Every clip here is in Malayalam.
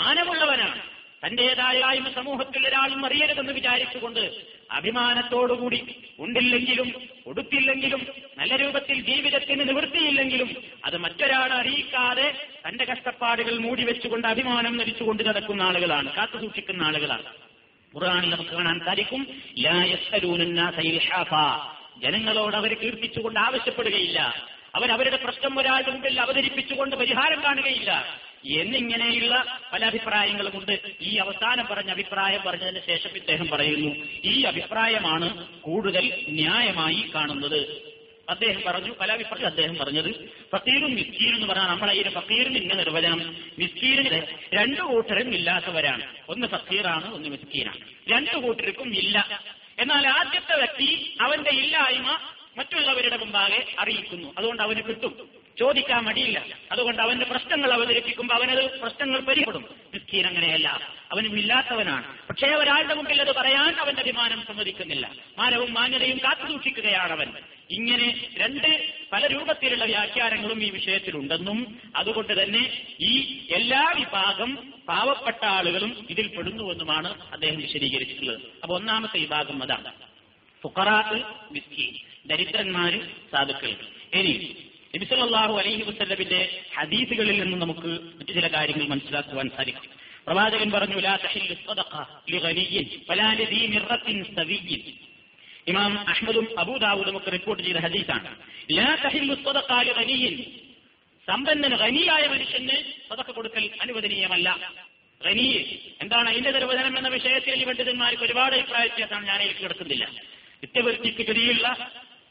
മാനമുള്ളവനാണ് തന്റേതായായ്മ സമൂഹത്തിൽ ഒരാളും അറിയരുതെന്ന് വിചാരിച്ചുകൊണ്ട് അഭിമാനത്തോടുകൂടി ഉണ്ടില്ലെങ്കിലും കൊടുത്തില്ലെങ്കിലും നല്ല രൂപത്തിൽ ജീവിതത്തിന് നിവൃത്തിയില്ലെങ്കിലും അത് മറ്റൊരാൾ അറിയിക്കാതെ തന്റെ കഷ്ടപ്പാടുകൾ മൂടി വെച്ചുകൊണ്ട് അഭിമാനം നടിച്ചുകൊണ്ട് നടക്കുന്ന ആളുകളാണ് കാത്തു സൂക്ഷിക്കുന്ന ആളുകളാണ്. ഖുർആാനിൽ നമുക്ക് കാണാൻ സാധിക്കും ജനങ്ങളോട് അവർ കീർത്തിച്ചുകൊണ്ട് ആവശ്യപ്പെടുകയില്ല. അവരവരുടെ പ്രശ്നം ഒരാളുടെ മുമ്പിൽ അവതരിപ്പിച്ചുകൊണ്ട് പരിഹാരം കാണുകയില്ല. എന്നിങ്ങനെയുള്ള പല അഭിപ്രായങ്ങളുമുണ്ട് ഈ അവസാനം പറഞ്ഞ അഭിപ്രായം പറഞ്ഞതിന് ശേഷം ഇദ്ദേഹം പറയുന്നു ഈ അഭിപ്രായമാണ് കൂടുതൽ ന്യായമായി കാണുന്നത്. അദ്ദേഹം പറഞ്ഞു പല അഭിപ്രായം അദ്ദേഹം പറഞ്ഞത്. ഫക്കീറും മിസ്കീരും എന്ന് പറഞ്ഞാൽ നമ്മളെ ഈ ഫക്കീറിന് ഇന്ന നിർവചനം. മിസ്കീരിന് രണ്ടു കൂട്ടരും ഇല്ലാത്തവരാണ്. ഒന്ന് ഫക്കീറാണ് ഒന്ന് മിസ്കീനാണ്. രണ്ടു കൂട്ടർക്കും ഇല്ല. എന്നാൽ ആദ്യത്തെ വ്യക്തി അവന്റെ ഇല്ലായ്മ മറ്റുള്ളവരുടെ മുമ്പാകെ അറിയിക്കുന്നു. അതുകൊണ്ട് അവന് കിട്ടും. ചോദിക്കാൻ മടിയില്ല. അതുകൊണ്ട് അവന്റെ പ്രശ്നങ്ങൾ അവതരിപ്പിക്കുമ്പോൾ അവനത് പ്രശ്നങ്ങൾ പരിപെടും മിസ്കീൻ അങ്ങനെയല്ല. അവനും ഇല്ലാത്തവനാണ്. പക്ഷേ ഒരാളുടെ മുമ്പിൽ അത് പറയാൻ അവന്റെ അഭിമാനം സമ്മതിക്കുന്നില്ല. മാനവും മാന്യതയും കാത്തുസൂക്ഷിക്കുകയാണ് അവൻ. ഇങ്ങനെ രണ്ട് പല രൂപത്തിലുള്ള വ്യാഖ്യാനങ്ങളും ഈ വിഷയത്തിലുണ്ടെന്നും അതുകൊണ്ട് തന്നെ ഈ എല്ലാ വിഭാഗം പാവപ്പെട്ട ആളുകളും ഇതിൽ പെടുന്നുവെന്നുമാണ് അദ്ദേഹം വിശദീകരിച്ചിട്ടുള്ളത്. അപ്പൊ ഒന്നാമത്തെ വിഭാഗം അതാണ്. ഫുക്കറാത്ത് മിസ്കീൻ ദരിദ്രന്മാര് സാധുക്കൾ. ഇനി നബിസല്ലാഹു അലൈഹി വസ്ല്ലമിന്റെ ഹദീസുകളിൽ നിന്ന് നമുക്ക് മറ്റു ചില കാര്യങ്ങൾ മനസ്സിലാക്കുവാൻ സാധിക്കും. പ്രവാചകൻ പറഞ്ഞു ഇമാം അഹ്മദും അബൂദാവൂദും ഒക്കെ റിപ്പോർട്ട് ചെയ്ത ഹദീസാണ്. സമ്പന്നന് ഖനിയായ മനുഷ്യന് സ്വതക്ക കൊടുക്കൽ അനുവദനീയമല്ല. ഖനി എന്താണ് അതിന്റെ നിർവചനം എന്ന വിഷയത്തിൽ ഈ പണ്ഡിതന്മാർക്ക് ഒരുപാട് അഭിപ്രായ വ്യത്യാസമാണ് ഞാൻ അതിലേക്ക് കിടക്കുന്നില്ല നിത്യവൃത്തിക്ക് കിടിയുള്ള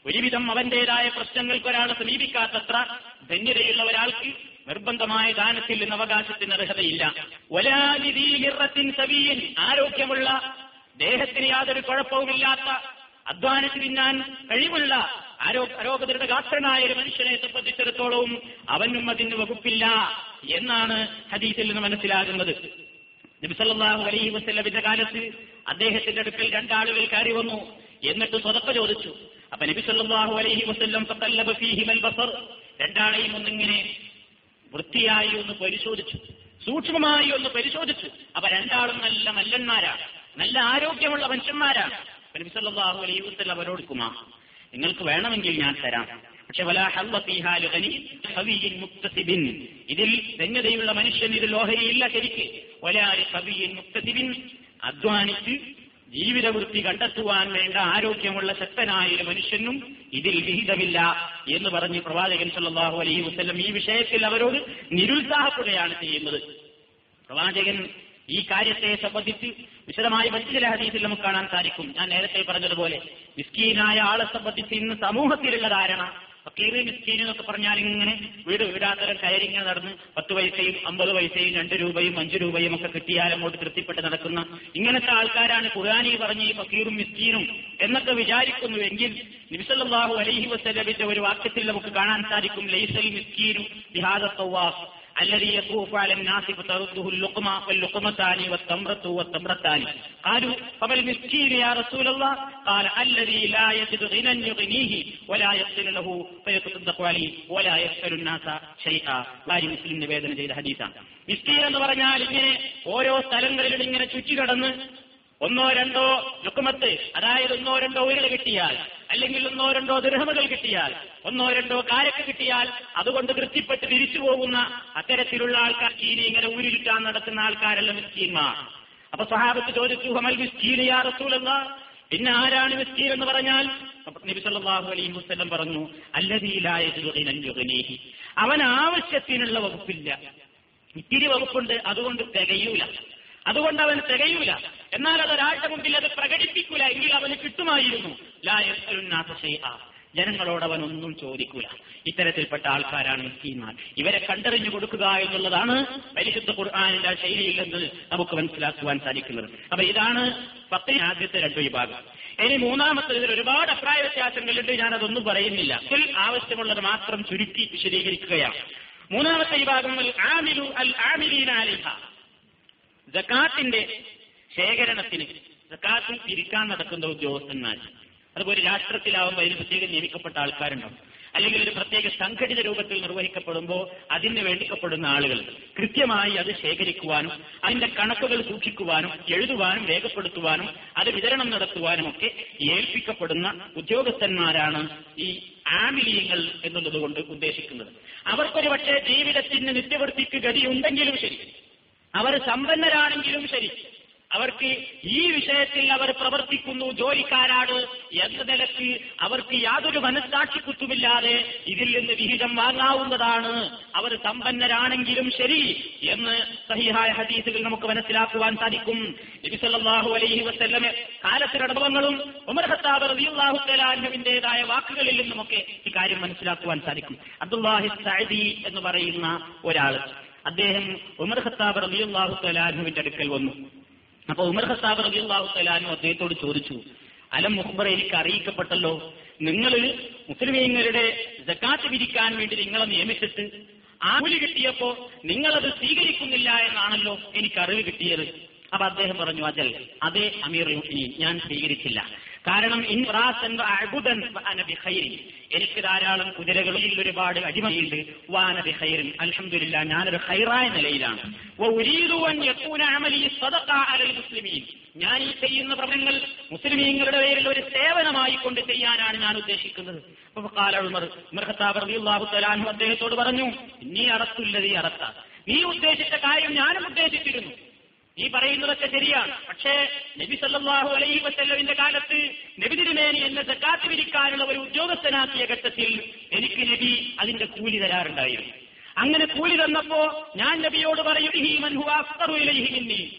ഒരുവിധം അവന്റേതായ പ്രശ്നങ്ങൾക്ക് ഒരാളെ സമീപിക്കാത്തത്ര ധന്യതയുള്ള ഒരാൾക്ക് നിർബന്ധമായ ദാനത്തിൽ നിന്ന് അവകാശത്തിന് അർഹതയില്ല. ഒലാലിതീൻ സവീയൻ ആരോഗ്യമുള്ള ദേഹത്തിന് യാതൊരു കുഴപ്പവുമില്ലാത്ത അധ്വാനത്തിൽ തിന്നാൻ കഴിവുള്ള ആരോ അരോഗതരുടെ ഗാത്രനായ ഒരു മനുഷ്യനെ സംബന്ധിച്ചിടത്തോളവും അവനും അതിന് വകുപ്പില്ല എന്നാണ് ഹദീസിൽ നിന്ന് മനസ്സിലാകുന്നത്. നബിസല്ലാഹു അലൈഹി വസ്ലമിന്റെ കാലത്ത് അദ്ദേഹത്തിന്റെ അടുക്കൽ രണ്ടാളുകൾ കയറി വന്നു. എന്നിട്ട് സ്വതപ്പ ചോദിച്ചു. അപ്പൊ നബി സല്ലാഹു അലൈഹി വസ്ല്ലം രണ്ടാളെയും ഒന്നിങ്ങനെ വൃത്തിയായി ഒന്ന് പരിശോധിച്ചു സൂക്ഷ്മമായി ഒന്ന് പരിശോധിച്ചു. അപ്പൊ രണ്ടാളും നല്ല മല്ലന്മാരാണ് നല്ല ആരോഗ്യമുള്ള മനുഷ്യന്മാരാണ്. നബി സല്ലല്ലാഹു അലൈഹി വസല്ലം അവരോട് കുമാ നിങ്ങൾക്ക് വേണമെങ്കിൽ ഞാൻ തരാം. പക്ഷെ ഇതിൽ ധന്യതയുള്ള മനുഷ്യൻ ഇതിൽ ഓഹരിയില്ല ശരിക്ക്. അധ്വാനിച്ച് ജീവിതവൃത്തി കണ്ടെത്തുവാൻ വേണ്ട ആരോഗ്യമുള്ള ശക്തനായ ഒരു മനുഷ്യനും ഇതിൽ വിഹിതമില്ല എന്ന് പറഞ്ഞ് പ്രവാചകൻ സല്ലാഹു അലൈഹി വസല്ലം ഈ വിഷയത്തിൽ അവരോട് നിരുത്സാഹപ്പെടുകയാണ് ചെയ്യുന്നത്. പ്രവാചകൻ ഈ കാര്യത്തെ സംബന്ധിച്ച് വിശദമായി മറ്റു ചില ഹദീസിൽ നമുക്ക് കാണാൻ സാധിക്കും. ഞാൻ നേരത്തെ പറഞ്ഞതുപോലെ മിസ്കീനായ ആളെ സംബന്ധിച്ച് ഇന്ന് സമൂഹത്തിലുള്ള ധാരണ ഫക്കീറ് മിസ്കീൻ എന്നൊക്കെ പറഞ്ഞാൽ ഇങ്ങനെ വീട് വീടാത്തരം കയറിങ്ങനെ നടന്ന് പത്ത് പൈസയും അമ്പത് പൈസയും രണ്ട് രൂപയും അഞ്ചു രൂപയും ഒക്കെ കിട്ടിയാൽ അങ്ങോട്ട് തൃപ്തിപ്പെട്ട് നടക്കുന്ന ഇങ്ങനത്തെ ആൾക്കാരാണ് ഖുർആാനി പറഞ്ഞ് ഈ ഫക്കീറും മിസ്കീനും എന്നൊക്കെ വിചാരിക്കുന്നുവെങ്കിൽ നിബിസല്ലാഹു അലൈഹി വസ്ലമിന്റെ ഒരു വാക്യത്തിൽ നമുക്ക് കാണാൻ സാധിക്കും ലൈസൽ മിസ്കീനും الذي يطوف على الناس فترده اللقمة واللقمتان والتمرة والتمرتان قالوا فما المسكين يا رسول الله قال الذي لا يجد غنى يغنيه ولا يصل له فيتصدق عليه ولا يسأل الناس شيئا വാരി മുസ്ലിം നിവേദനം ചെയ്ത ഹദീസാണ് മിസ്കീൻ എന്ന് പറഞ്ഞാൽ ഇങ്ങനെ ഓരോ സ്ഥലങ്ങളിലും ഇങ്ങനെ ചുറ്റിക്കടന്ന് ഒന്നോ രണ്ടോ ലുക്കുമത്ത് അതായത് ഒന്നോ രണ്ടോ ഉരുള കിട്ടിയാൽ അല്ലെങ്കിൽ ഒന്നോ രണ്ടോ ദൃഹമകൾ കിട്ടിയാൽ ഒന്നോ രണ്ടോ കാരക്ക് കിട്ടിയാൽ അതുകൊണ്ട് തൃപ്തിപ്പെട്ട് തിരിച്ചു പോകുന്ന അത്തരത്തിലുള്ള ആൾക്കാർ ചീനി ഇങ്ങനെ ഊരിട്ടാൻ നടത്തുന്ന ആൾക്കാരല്ല മിസ്കീന്മാർ. അപ്പൊ സഹാബത്ത് ചോദിച്ചു ഹമൽ റസൂലല്ലാ? പിന്നെ ആരാണ് മിസ്കീൻ എന്ന് പറഞ്ഞാൽ? നബി സല്ലല്ലാഹു അലൈഹി വസല്ലം പറഞ്ഞു അല്ലദീലായ അവൻ ആവശ്യത്തിനുള്ള വകുപ്പില്ല. ഇത്തിരി വകുപ്പുണ്ട് അതുകൊണ്ട് തികയൂല. അതുകൊണ്ട് അവൻ തികയൂല. എന്നാൽ അത് ഒരാളുടെ മുമ്പിൽ അത് പ്രകടിപ്പിക്കൂല. എങ്കിൽ അവന് കിട്ടുമായിരുന്നു. ജനങ്ങളോട് അവൻ ഒന്നും ചോദിക്കൂല. ഇത്തരത്തിൽപ്പെട്ട ആൾക്കാരാണ് മുസ്ലിംമാർ ഇവരെ കണ്ടറിഞ്ഞു കൊടുക്കുക എന്നുള്ളതാണ് പരിശുദ്ധ ഖുർആാനിന്റെ നിന്ന് നമുക്ക് മനസ്സിലാക്കുവാൻ സാധിക്കുന്നത്. അപ്പൊ ഇതാണ് പത്തിന് ആദ്യത്തെ രണ്ട് വിഭാഗം. ഇനി മൂന്നാമത്തെ ഇതിൽ ഒരുപാട് അഭിപ്രായ വ്യത്യാസങ്ങളുണ്ട്. ഞാൻ അതൊന്നും പറയുന്നില്ല. ഇതിൽ ആവശ്യമുള്ളത് മാത്രം ചുരുക്കി വിശദീകരിക്കുകയാണ്. മൂന്നാമത്തെ വിഭാഗം അൽ ആമിലു അൽ ജക്കാത്തിന്റെ ശേഖരണത്തിന് ജക്കാത്തിൽ തിരിക്കാൻ നടക്കുന്ന ഉദ്യോഗസ്ഥന്മാർ അതുപോലെ ഒരു രാഷ്ട്രത്തിലാവുമ്പോൾ അതിന് പ്രത്യേകം നിയമിക്കപ്പെട്ട ആൾക്കാരുണ്ടാവും. അല്ലെങ്കിൽ ഒരു പ്രത്യേക സംഘടിത രൂപത്തിൽ നിർവഹിക്കപ്പെടുമ്പോൾ അതിന് വേണ്ടിക്കപ്പെടുന്ന ആളുകൾ. കൃത്യമായി അത് ശേഖരിക്കുവാനും അതിന്റെ കണക്കുകൾ സൂക്ഷിക്കുവാനും എഴുതുവാനും രേഖപ്പെടുത്തുവാനും അത് വിതരണം നടത്തുവാനും ഒക്കെ ഏൽപ്പിക്കപ്പെടുന്ന ഉദ്യോഗസ്ഥന്മാരാണ് ഈ ആമിലീയങ്ങൾ എന്നുള്ളത് കൊണ്ട് ഉദ്ദേശിക്കുന്നത്. അവർക്കൊരു പക്ഷേ ജീവിതത്തിന് നിത്യവൃത്തിക്ക് ഗതിയുണ്ടെങ്കിലും ശരി. അവർ സമ്പന്നരാണെങ്കിലും ശരി. അവർക്ക് ഈ വിഷയത്തിൽ അവർ പ്രവർത്തിക്കുന്നു ജോലിക്കാരാണ് എന്ന നിലയ്ക്ക് അവർക്ക് യാതൊരു മനസ്സാക്ഷിക്കുത്തുമില്ലാതെ ഇതിൽ നിന്ന് വിഹിതം വാങ്ങാവുന്നതാണ്. അവർ സമ്പന്നരാണെങ്കിലും ശരി എന്ന് സഹിഹായ ഹദീസുകൾ നമുക്ക് മനസ്സിലാക്കുവാൻ സാധിക്കും. നബിസല്ലാഹു അലൈഹി വസ്ല്ലമെ കാലത്തിനടവങ്ങളും ഉമർ ഹത്താബ് റളിയല്ലാഹു തലാഹുവിന്റേതായ വാക്കുകളിൽ നിന്നുമൊക്കെ ഈ കാര്യം മനസ്സിലാക്കുവാൻ സാധിക്കും. അബ്ദുല്ലാഹി സഅദി എന്ന് പറയുന്ന ഒരാൾ അദ്ദേഹം ഉമർ ഖത്താബ് റളിയല്ലാഹു തലാൻഹുവിന്റെ അടുക്കൽ വന്നു. അപ്പൊ ഉമർ ഖത്താബ് റളിയല്ലാഹു തലാനു അദ്ദേഹത്തോട് ചോദിച്ചു അലം മുഹബർ എനിക്ക് അറിയിക്കപ്പെട്ടല്ലോ? നിങ്ങൾ മുസ്ലിമീങ്ങളുടെ ജക്കാത്ത് വിരിക്കാൻ വേണ്ടി നിങ്ങളെ നിയമിച്ചിട്ട് ആ കൂലി കിട്ടിയപ്പോ നിങ്ങളത് സ്വീകരിക്കുന്നില്ല എന്നാണല്ലോ എനിക്ക് അറിവ് കിട്ടിയത്. അപ്പൊ അദ്ദേഹം പറഞ്ഞു അതൽ അതേ അമീർ ഞാൻ സ്വീകരിച്ചില്ല. കാരണം. എനിക്ക് ധാരാളം കുതിരകളിൽ ഒരുപാട് അടിമയുണ്ട് വാനബി ഹൈറിൻ അലഹമില്ല ഞാനൊരു ഹൈറായ നിലയിലാണ്. ഞാൻ ഈ ചെയ്യുന്ന പ്രവൃത്തികൾ മുസ്ലിമീങ്ങളുടെ പേരിൽ ഒരു സേവനമായി കൊണ്ട് ചെയ്യാനാണ് ഞാൻ ഉദ്ദേശിക്കുന്നത്. അദ്ദേഹത്തോട് പറഞ്ഞു നീ അറത്തുല്ലതീ അറത്ത നീ ഉദ്ദേശിച്ച കാര്യം ഞാനും ഉദ്ദേശിച്ചിരുന്നു. ഈ പറയുന്നതൊക്കെ ശരിയാണ്. പക്ഷേ നബി സല്ലാഹു അലൈഹി വസല്ലമിന്റെ കാലത്ത് നബി തിരുമേനി എന്നെ സക്കാത്ത് വിരിക്കാനുള്ള ഒരു ഉദ്യോഗസ്ഥനാക്കിയ ഘട്ടത്തിൽ എനിക്ക് നബി അതിന്റെ കൂലി തരാറുണ്ടായിരുന്നു. അങ്ങനെ കൂലി തന്നപ്പോ ഞാൻ നബിയോട് പറയും.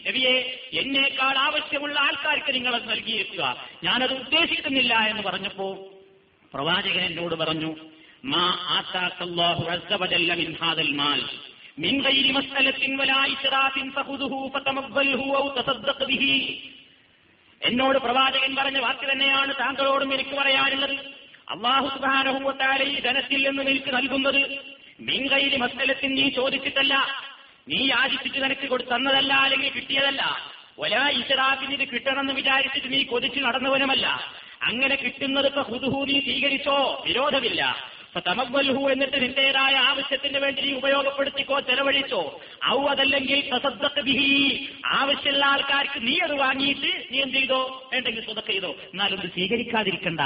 നബിയെ എന്നേക്കാൾ ആവശ്യമുള്ള ആൾക്കാർക്ക് നിങ്ങൾ അത് നൽകിയേക്കുക. ഞാനത് ഉദ്ദേശിക്കുന്നില്ല എന്ന് പറഞ്ഞപ്പോ പ്രവാചകൻ എന്നോട് പറഞ്ഞു മാ വജല്ല മിൻ ഹാദൽ മാൽ. من غير مسألة ولا إسراف فخذه فتمضله أو تصدق به എന്നോട് പ്രവാചകൻ പറഞ്ഞ വാക്ക് തന്നെയാണ് താങ്കളോടും എനിക്ക് പറയാനുള്ളത് അള്ളാഹു സുബാനഹുവത്താലെ ഈ ധനത്തിൽ നിന്ന് നിനക്ക് നൽകുന്നത് മീൻകൈരി മസ്തലത്തിൽ നീ ചോദിച്ചിട്ടല്ല നീ യാചിച്ചിട്ട് നിനക്ക് കൊടു തന്നതല്ല അല്ലെങ്കിൽ കിട്ടിയതല്ല ഒലാ ഇസ്രാഫിന് ഇത് കിട്ടണമെന്ന് വിചാരിച്ചിട്ട് നീ കൊതിച്ച് നടന്നവനുമല്ല അങ്ങനെ കിട്ടുന്നത് ഇപ്പൊ ഹുദുഹു നീ സ്വീകരിച്ചോ വിരോധമില്ല തമവൽഹു എന്നിട്ട് നിന്റേതായ ആവശ്യത്തിന് വേണ്ടി നീ ഉപയോഗപ്പെടുത്തിക്കോ ചെലവഴിച്ചോ. ഔ അതല്ലെങ്കിൽ ആവശ്യമുള്ള ആൾക്കാർക്ക് നീ അത് വാങ്ങിയിട്ട് നീ എന്ത് ചെയ്തോ? വേണ്ടെങ്കിൽ സ്വതക്ക ചെയ്തോ. എന്നാലും സ്വീകരിക്കാതിരിക്കണ്ട.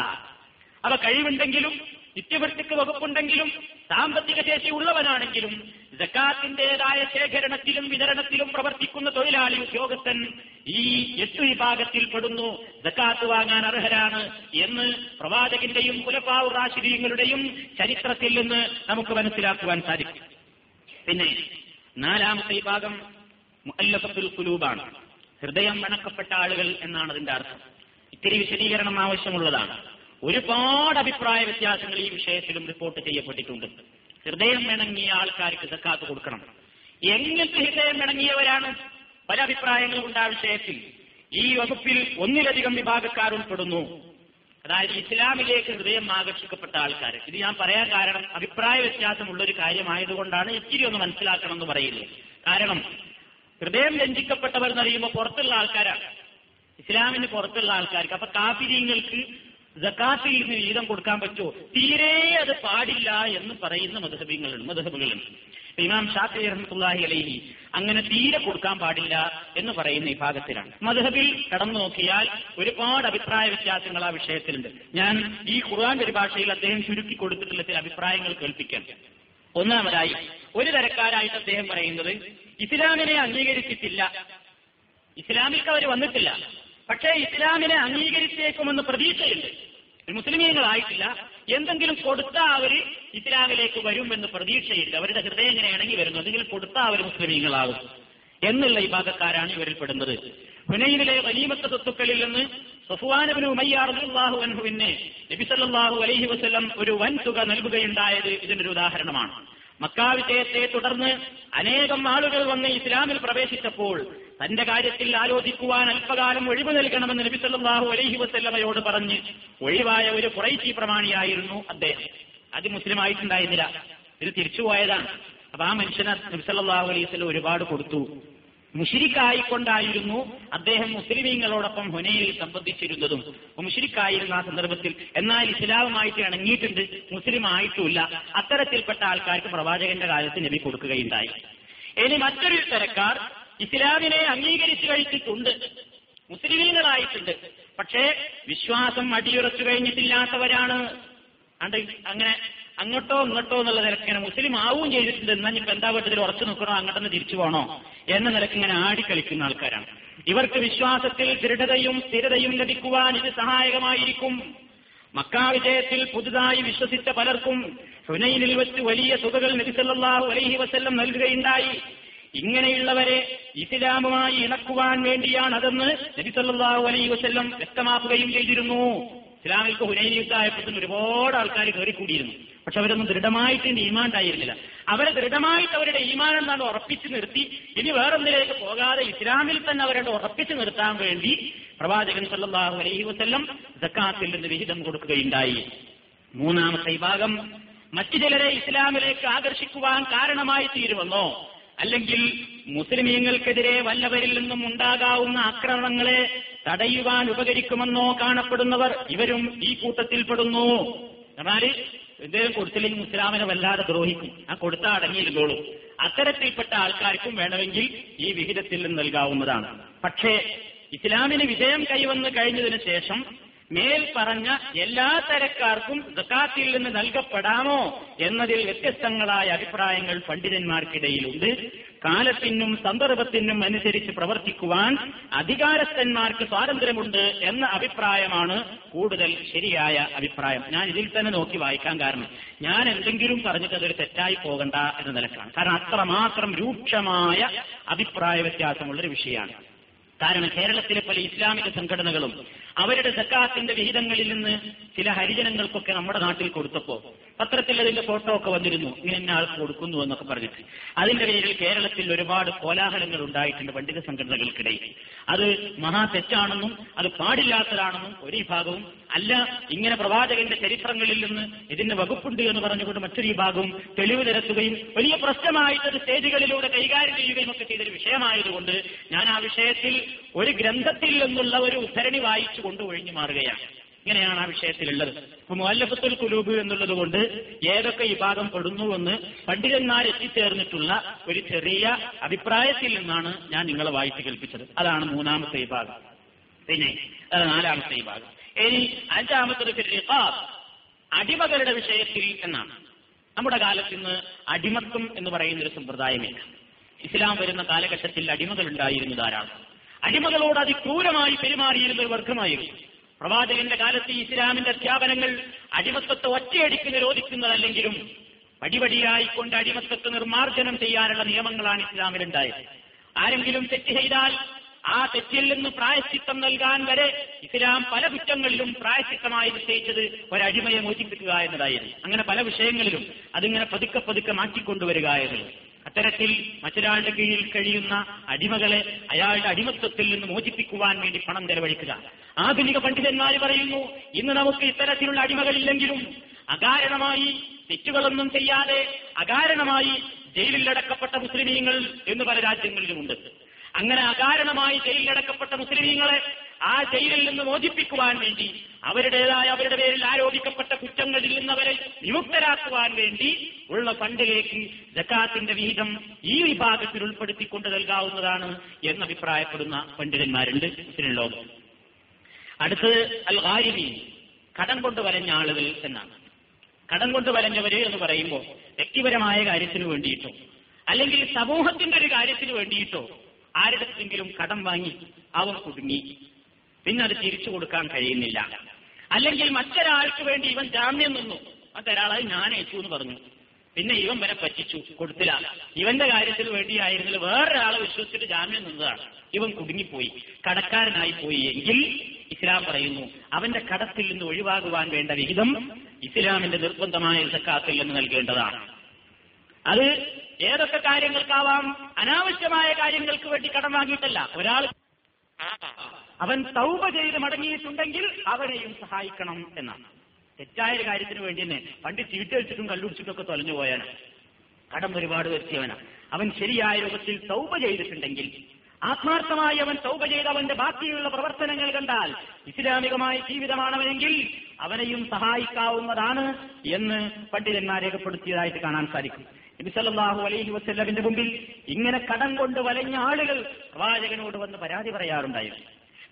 അവ കഴിവുണ്ടെങ്കിലും നിത്യവൃത്തിക്ക് വകുപ്പുണ്ടെങ്കിലും സാമ്പത്തിക ശേഷി ഉള്ളവനാണെങ്കിലും ജക്കാത്തിന്റേതായ ശേഖരണത്തിലും വിതരണത്തിലും പ്രവർത്തിക്കുന്ന തൊഴിലാളി ഉദ്യോഗസ്ഥൻ ഈ എട്ട് വിഭാഗത്തിൽ പെടുന്നു. ജക്കാത്ത് വാങ്ങാൻ അർഹരാണ് എന്ന് പ്രവാചകന്റെയും കുലപ്പാവു റാശിദീങ്ങളുടെയും ചരിത്രത്തിൽ നിന്ന് നമുക്ക് മനസ്സിലാക്കുവാൻ സാധിക്കും. പിന്നെ നാലാമത്തെ വിഭാഗം മുഅല്ലഫത്തുൽ കുലൂബാണ് ഹൃദയം വണക്കപ്പെട്ട ആളുകൾ എന്നാണ് അതിന്റെ അർത്ഥം. ഇത്തിരി വിശദീകരണം ആവശ്യമുള്ളതാണ്. ഒരുപാട് അഭിപ്രായ വ്യത്യാസങ്ങൾ ഈ വിഷയത്തിലും റിപ്പോർട്ട് ചെയ്യപ്പെട്ടിട്ടുണ്ട്. ഹൃദയം ഇണങ്ങിയ ആൾക്കാർക്ക് സക്കാത്ത് കൊടുക്കണം. എങ്ങനത്തെ ഹൃദയം ഇണങ്ങിയവരാണ്? പല അഭിപ്രായങ്ങളും ഉണ്ട് ആ വിഷയത്തിൽ. ഈ വകുപ്പിൽ ഒന്നിലധികം വിഭാഗക്കാർ ഉൾപ്പെടുന്നു. അതായത് ഇസ്ലാമിലേക്ക് ഹൃദയം ആകർഷിക്കപ്പെട്ട ആൾക്കാർ. ഇത് ഞാൻ പറയാൻ കാരണം അഭിപ്രായ വ്യത്യാസമുള്ള ഒരു കാര്യമായതുകൊണ്ടാണ് ഇത്തിരി ഒന്ന് മനസ്സിലാക്കണം എന്ന് പറയുന്നത്. കാരണം ഹൃദയം ലംഘിക്കപ്പെട്ടവർ എന്നറിയുമ്പോൾ പുറത്തുള്ള ആൾക്കാരാണ്. ഇസ്ലാമിന് പുറത്തുള്ള ആൾക്കാർക്ക്. അപ്പൊ കാഫിരീങ്ങൾക്ക് ജക്കാത്തിൽ നിന്ന് വീതം കൊടുക്കാൻ പറ്റുമോ തീരെ അത് പാടില്ല എന്ന് പറയുന്ന മധുഹബിങ്ങളുണ്ട് മധുഹബുകളുണ്ട്. ഇമാം ഷാഫി റഹ്മത്തുള്ളാഹി അലൈഹി അങ്ങനെ തീരെ കൊടുക്കാൻ പാടില്ല എന്ന് പറയുന്ന വിഭാഗത്തിലാണ് മധുഹബിൽ കടന്നു നോക്കിയാൽ ഒരുപാട് അഭിപ്രായ വ്യത്യാസങ്ങൾ ആ വിഷയത്തിലുണ്ട്. ഞാൻ ഈ ഖുർആൻ പരിഭാഷയിൽ അദ്ദേഹം ചുരുക്കി കൊടുത്തിട്ടുള്ള ചില അഭിപ്രായങ്ങൾ കേൾപ്പിക്കാൻ ഒന്നാമതായി ഒരു തരക്കാരായിട്ട് അദ്ദേഹം പറയുന്നത് ഇസ്ലാമിനെ അംഗീകരിച്ചിട്ടില്ല. ഇസ്ലാമിക്ക് അവർ വന്നിട്ടില്ല. പക്ഷേ ഇസ്ലാമിനെ അംഗീകരിച്ചേക്കുമെന്ന് പ്രതീക്ഷയുണ്ട്. മുസ്ലിമീങ്ങളായിട്ടില്ല. എന്തെങ്കിലും കൊടുത്താൽ അവർ ഇസ്ലാമിലേക്ക് വരും എന്ന് പ്രതീക്ഷയില്ല. അവരുടെ ഹൃദയം ഇങ്ങനെ ഇണങ്ങി വരുന്നു. എന്തെങ്കിലും കൊടുത്താൽ അവർ മുസ്ലിമീങ്ങളാകും. എന്നുള്ള വിഭാഗക്കാരാണ് ഇവരിൽ പെടുന്നത്. ഹുനൈനിലെ വലീമത്ത സ്വത്തുക്കളിൽ നിന്ന് അലൈഹി ഒരു വൻ തുക നൽകുകയുണ്ടായത് ഇതിനൊരു ഉദാഹരണമാണ്. മക്കാ വിജയത്തെ തുടർന്ന് അനേകം ആളുകൾ വന്ന് ഇസ്ലാമിൽ പ്രവേശിച്ചപ്പോൾ തന്റെ കാര്യത്തിൽ ആലോചിക്കുവാൻ അല്പകാലം ഒഴിവ് നൽകണമെന്ന് നബി സല്ലല്ലാഹു അലൈഹി വസല്ലമയോട് പറഞ്ഞ് ഒഴിവായ ഒരു കുറൈറ്റി പ്രമാണിയായിരുന്നു അദ്ദേഹം. അത് മുസ്ലിം ആയിട്ടുണ്ടായിരുന്നില്ല ഇത് തിരിച്ചുപോയതാണ് അപ്പൊ ആ മനുഷ്യനെ നബി സല്ലല്ലാഹു അലൈഹി വസല്ലം ഒരുപാട് കൊടുത്തു. മുഷിരിക്കായിക്കൊണ്ടായിരുന്നു അദ്ദേഹം മുസ്ലിമീങ്ങളോടൊപ്പം ഹുനയിൽ സംബന്ധിച്ചിരുന്നതും. മുഷിരിക്കായിരുന്ന ആ സന്ദർഭത്തിൽ. എന്നാൽ ഇസ്ലാമുമായിട്ട് ഇണങ്ങിയിട്ടുണ്ട് മുസ്ലിം ആയിട്ടുമില്ല അത്തരത്തിൽപ്പെട്ട ആൾക്കാർക്ക് പ്രവാചകന്റെ കാലത്ത് നബി കൊടുക്കുകയുണ്ടായി. ഇനി മറ്റൊരു തരക്കാർ ഇസ്ലാമിനെ അംഗീകരിച്ചു കഴിച്ചിട്ടുണ്ട്. മുസ്ലിമീങ്ങളായിട്ടുണ്ട്. പക്ഷേ വിശ്വാസം അടിയുറച്ചു കഴിഞ്ഞിട്ടില്ലാത്തവരാണ്. അണ്ട് അങ്ങനെ അങ്ങോട്ടോ ഇങ്ങോട്ടോ എന്നുള്ള നിലയ്ക്ക് ഇങ്ങനെ മുസ്ലിം ആവുകയും ചെയ്തിട്ടുണ്ട്. എന്നാൽ ഇപ്പൊ എന്താ വീട്ടിൽ ഉറച്ചു നിൽക്കണോ അങ്ങോട്ടെന്ന് തിരിച്ചു പോകണോ എന്ന നിലയ്ക്ക് ഇങ്ങനെ ആടിക്കളിക്കുന്ന ആൾക്കാരാണ്. ഇവർക്ക് വിശ്വാസത്തിൽ ദൃഢതയും സ്ഥിരതയും ലഭിക്കുവാൻ ഇത് സഹായകമായിരിക്കും. മക്കാ വിജയത്തിൽ പുതുതായി വിശ്വസിച്ച പലർക്കും ഹുനൈനിൽ വെച്ച് വലിയ തുകകൾ നബിസല്ലാഹു അലൈഹി വസല്ലം നൽകുകയുണ്ടായി. ഇങ്ങനെയുള്ളവരെ ഇസ്ലാമുമായി ഇണക്കുവാൻ വേണ്ടിയാണ് അതെന്ന് നബിസല്ലാഹു അലൈ വസല്ലം വ്യക്തമാക്കുകയും ചെയ്തിരുന്നു. ഇസ്ലാമിൽക്ക് ഹുനൈൻ യുദ്ധമായപ്പോഴത്തേന് ഒരുപാട് ആൾക്കാർ കയറിക്കൂടിയിരുന്നു. പക്ഷെ അവരൊന്നും ദൃഢമായിട്ട് ഈമാൻ ഉണ്ടായിരുന്നില്ല. അവരെ ദൃഢമായിട്ട് അവരുടെ ഈമാൻ എന്നാണ് ഉറപ്പിച്ചു നിർത്തി. ഇനി വേറൊന്നിലേക്ക് പോകാതെ ഇസ്ലാമിൽ തന്നെ അവരുടെ ഉറപ്പിച്ചു നിർത്താൻ വേണ്ടി പ്രവാചകൻ സല്ലാഹു അലൈഹി വസല്ലം സക്കാത്തിൽ നിന്ന് വിഹിതം കൊടുക്കുകയുണ്ടായി. മൂന്നാമത്തെ വിഭാഗം മറ്റു ചിലരെ ഇസ്ലാമിലേക്ക് ആകർഷിക്കുവാൻ കാരണമായി തീരുമെന്നോ അല്ലെങ്കിൽ മുസ്ലിമീങ്ങൾക്കെതിരെ വല്ലവരിൽ നിന്നും ഉണ്ടാകാവുന്ന ആക്രമണങ്ങളെ തടയുവാൻ ഉപകരിക്കുമെന്നോ കാണപ്പെടുന്നവർ ഇവരും ഈ കൂട്ടത്തിൽപ്പെടുന്നു എന്നാൽ എന്തെങ്കിലും കൊടുത്തില്ലെങ്കിൽ മുസ്ലാമിനെ വല്ലാതെ ദ്രോഹിക്കും. ആ കൊടുത്താൽ അടങ്ങിയിരുന്നോളൂ അത്തരത്തിൽപ്പെട്ട ആൾക്കാർക്കും വേണമെങ്കിൽ ഈ വിഹിതത്തിൽ നിന്ന് നൽകാവുന്നതാണ്. പക്ഷേ ഇസ്ലാമിന് വിജയം കൈവന്ന് കഴിഞ്ഞതിന് ശേഷം മേൽ പറഞ്ഞ എല്ലാ തരക്കാർക്കും സക്കാത്തിൽ നിന്ന് നൽകപ്പെടാമോ എന്നതിൽ വ്യത്യസ്തങ്ങളായ അഭിപ്രായങ്ങൾ പണ്ഡിതന്മാർക്കിടയിലുണ്ട്. കാലത്തിനും സന്ദർഭത്തിനും അനുസരിച്ച് പ്രവർത്തിക്കുവാൻ അധികാരസ്ഥന്മാർക്ക് സ്വാതന്ത്ര്യമുണ്ട് എന്ന അഭിപ്രായമാണ് കൂടുതൽ ശരിയായ അഭിപ്രായം. ഞാൻ ഇതിൽ തന്നെ നോക്കി വായിക്കാൻ കാരണം ഞാൻ എന്തെങ്കിലും പറഞ്ഞിട്ട് അതൊരു തെറ്റായി പോകണ്ട എന്ന നിലക്കാണ്. കാരണം അത്രമാത്രം രൂക്ഷമായ അഭിപ്രായ വ്യത്യാസമുള്ളൊരു വിഷയമാണ്. കാരണം കേരളത്തിലെ പല ഇസ്ലാമിക സംഘടനകളും അവരുടെ സക്കാത്തിന്റെ വിഹിതങ്ങളിൽ നിന്ന് ചില ഹരിജനങ്ങൾക്കൊക്കെ നമ്മുടെ നാട്ടിൽ കൊടുത്തപ്പോ പത്രത്തിൽ അതിന്റെ ഫോട്ടോ ഒക്കെ വന്നിരുന്നു. ഇങ്ങനെ ഇന്ന ആൾക്ക് കൊടുക്കുന്നു എന്നൊക്കെ പറഞ്ഞിട്ട്. അതിന്റെ പേരിൽ കേരളത്തിൽ ഒരുപാട് കോലാഹലങ്ങൾ ഉണ്ടായിട്ടുണ്ട് പണ്ഡിത സംഘടനകൾക്കിടയിൽ. അത് മഹാ തെറ്റാണെന്നും അത് പാടില്ലാത്തതാണെന്നും ഒരു വിഭാഗവും അല്ല ഇങ്ങനെ പ്രവാചകന്റെ ചരിത്രങ്ങളിൽ നിന്ന് ഇതിന് വകുപ്പുണ്ട് എന്ന് പറഞ്ഞുകൊണ്ട് മറ്റൊരു വിഭാഗവും തെളിവ് നിരത്തുകയും വലിയ പ്രശ്നമായിട്ടൊരു സ്റ്റേജുകളിലൂടെ കൈകാര്യം ചെയ്യുകയും ഒക്കെ ചെയ്തൊരു വിഷയമായതുകൊണ്ട് ഞാൻ ആ വിഷയത്തിൽ ഒരു ഗ്രന്ഥത്തിൽ നിന്നുള്ള ഒരു ഉദ്ധരണി വായിച്ചു കൊണ്ട് ഒഴിഞ്ഞു മാറുകയാണ്. ഇങ്ങനെയാണ് ആ വിഷയത്തിലുള്ളത്. അപ്പൊ മുല്ലഫത്തുൽ കുലൂബ് എന്നുള്ളത് കൊണ്ട് ഏതൊക്കെ വിഭാഗം പെടുന്നുവെന്ന് പണ്ഡിതന്മാർ എത്തിച്ചേർന്നിട്ടുള്ള ഒരു ചെറിയ അഭിപ്രായത്തിൽ നിന്നാണ് ഞാൻ നിങ്ങളെ വായിച്ചു കേൾപ്പിച്ചത്. അതാണ് മൂന്നാമത്തെ വിഭാഗം. പിന്നെ നാലാമത്തെ വിഭാഗം. ഇനി അഞ്ചാമത്തത് റിഖാബ് അടിമകളുടെ വിഷയത്തിൽ എന്നാണ്. നമ്മുടെ കാലത്ത് ഇന്ന് അടിമത്വം എന്ന് പറയുന്ന ഒരു സമ്പ്രദായമില്ല. ഇസ്ലാം വരുന്ന കാലഘട്ടത്തിൽ അടിമകൾ ഉണ്ടായിരുന്നു ധാരാളം. അടിമകളോട് അതിക്രൂരമായി പെരുമാറിയിരുന്ന ഒരു വർഗമായിരുന്നു. പ്രവാചകന്റെ കാലത്ത് ഇസ്ലാമിന്റെ അധ്യാപനങ്ങൾ അടിമത്വത്തെ ഒറ്റയടിക്ക് നിരോധിക്കുന്നതല്ലെങ്കിലും പടിപടിയായിക്കൊണ്ട് അടിമത്വത്തെ നിർമ്മാർജനം ചെയ്യാനുള്ള നിയമങ്ങളാണ് ഇസ്ലാമിലുണ്ടായത്. ആരെങ്കിലും തെറ്റ് ചെയ്താൽ ആ തെറ്റിൽ നിന്ന് പ്രായശ്ചിത്തം നൽകാൻ വരെ ഇസ്ലാം പല കുറ്റങ്ങളിലും പ്രായശ്ചിത്തമായി നിശ്ചയിച്ചത് ഒരടിമയെ മോചിപ്പിക്കുക എന്നതായിരുന്നു. അങ്ങനെ പല വിഷയങ്ങളിലും അതിങ്ങനെ പതുക്കെ പതുക്കെ മാറ്റിക്കൊണ്ടുവരിക എന്നുള്ളത്. അത്തരത്തിൽ മറ്റൊരാളുടെ കീഴിൽ കഴിയുന്ന അടിമകളെ അയാളുടെ അടിമത്വത്തിൽ നിന്ന് മോചിപ്പിക്കുവാൻ വേണ്ടി പണം ചെലവഴിക്കുക. ആധുനിക പണ്ഡിതന്മാർ പറയുന്നു ഇന്ന് നമുക്ക് ഇത്തരത്തിലുള്ള അടിമകളില്ലെങ്കിലും അകാരണമായി തെറ്റുകളൊന്നും ചെയ്യാതെ അകാരണമായി ജയിലിലടക്കപ്പെട്ട മുസ്ലിമീങ്ങൾ എന്ന് പല രാജ്യങ്ങളിലുമുണ്ട്. അങ്ങനെ അകാരണമായി ജയിലിലടക്കപ്പെട്ട മുസ്ലിമീങ്ങളെ ആ ജയിലിൽ നിന്ന് മോചിപ്പിക്കുവാൻ വേണ്ടി അവരുടേതായ അവരുടെ പേരിൽ ആരോപിക്കപ്പെട്ട കുറ്റങ്ങളിൽ നിന്ന് അവരെ വിമുക്തരാക്കുവാൻ വേണ്ടി ഉള്ള ഫണ്ടിലേക്ക് ജക്കാത്തിന്റെ വിഹിതം ഈ വിഭാഗത്തിൽ ഉൾപ്പെടുത്തിക്കൊണ്ട് നൽകാവുന്നതാണ് എന്ന് അഭിപ്രായപ്പെടുന്ന പണ്ഡിതന്മാരുണ്ട് മുസ്ലിം ലോകം. അടുത്തത് അൽ ഹാരിമി കടം കൊണ്ട് വരഞ്ഞ ആളുകൾ എന്നാണ്. കടം കൊണ്ട് വരഞ്ഞവര് എന്ന് പറയുമ്പോൾ വ്യക്തിപരമായ കാര്യത്തിന് വേണ്ടിയിട്ടോ അല്ലെങ്കിൽ സമൂഹത്തിന്റെ ഒരു കാര്യത്തിന് വേണ്ടിയിട്ടോ ആരുടെങ്കിലും കടം വാങ്ങി അവൻ കുടുങ്ങി. പിന്നെ അത് തിരിച്ചു കൊടുക്കാൻ കഴിയുന്നില്ല. അല്ലെങ്കിൽ മറ്റൊരാൾക്ക് വേണ്ടി ഇവൻ ജാമ്യം നിന്നു. മറ്റൊരാളെ ഞാൻ ഏറ്റു എന്ന് പറഞ്ഞു. പിന്നെ ഇവൻ വരെ പറ്റിച്ചു കൊടുത്തില്ല. ഇവന്റെ കാര്യത്തിന് വേണ്ടിയായിരുന്നില്ല വേറൊരാളെ വിശ്വസിച്ചിട്ട് ജാമ്യം നിന്നതാണ്. ഇവൻ കുടുങ്ങിപ്പോയി കടക്കാരനായി പോയി. എങ്കിൽ ഇസ്ലാം പറയുന്നു അവന്റെ കടത്തിൽ നിന്ന് ഒഴിവാകുവാൻ വേണ്ട വിഹിതം ഇസ്ലാമിന്റെ നിർബന്ധമായ സക്കാത്തിൽ നിന്ന് നൽകേണ്ടതാണ്. അത് ഏതൊക്കെ കാര്യങ്ങൾക്കാവാം? അനാവശ്യമായ കാര്യങ്ങൾക്ക് വേണ്ടി കടം വാങ്ങിയിട്ടല്ല. ഒരാൾ അവൻ തൗബ ചെയ്ത് മടങ്ങിയിട്ടുണ്ടെങ്കിൽ അവനെയും സഹായിക്കണം എന്നാണ്. തെറ്റായ കാര്യത്തിന് വേണ്ടി തന്നെ പണ്ട് ചീട്ടടിച്ചിട്ടും കല്ലുടിച്ചിട്ടൊക്കെ തൊലഞ്ഞു പോയാണ്. കടം ഒരുപാട് വരുത്തിയവനാണ് അവൻ ശരിയായ രൂപത്തിൽ തൗബ ചെയ്തിട്ടുണ്ടെങ്കിൽ ആത്മാർത്ഥമായി അവൻ തൗബ ചെയ്ത് അവന്റെ ബാക്കിയുള്ള പ്രവർത്തനങ്ങൾ കണ്ടാൽ ഇസ്ലാമികമായ ജീവിതമാണവനെങ്കിൽ അവനെയും സഹായിക്കാവുന്നതാണ് എന്ന് പണ്ഡിതന്മാർ രേഖപ്പെടുത്തിയതായിട്ട് കാണാൻ സാധിക്കും. നബിസല്ലാഹു അലൈഹി വസ്ല്ലമിന്റെ മുമ്പിൽ ഇങ്ങനെ കടം കൊണ്ട് വലഞ്ഞ ആളുകൾ പ്രവാചകനോട് വന്ന് പരാതി പറയാറുണ്ടായിരുന്നു.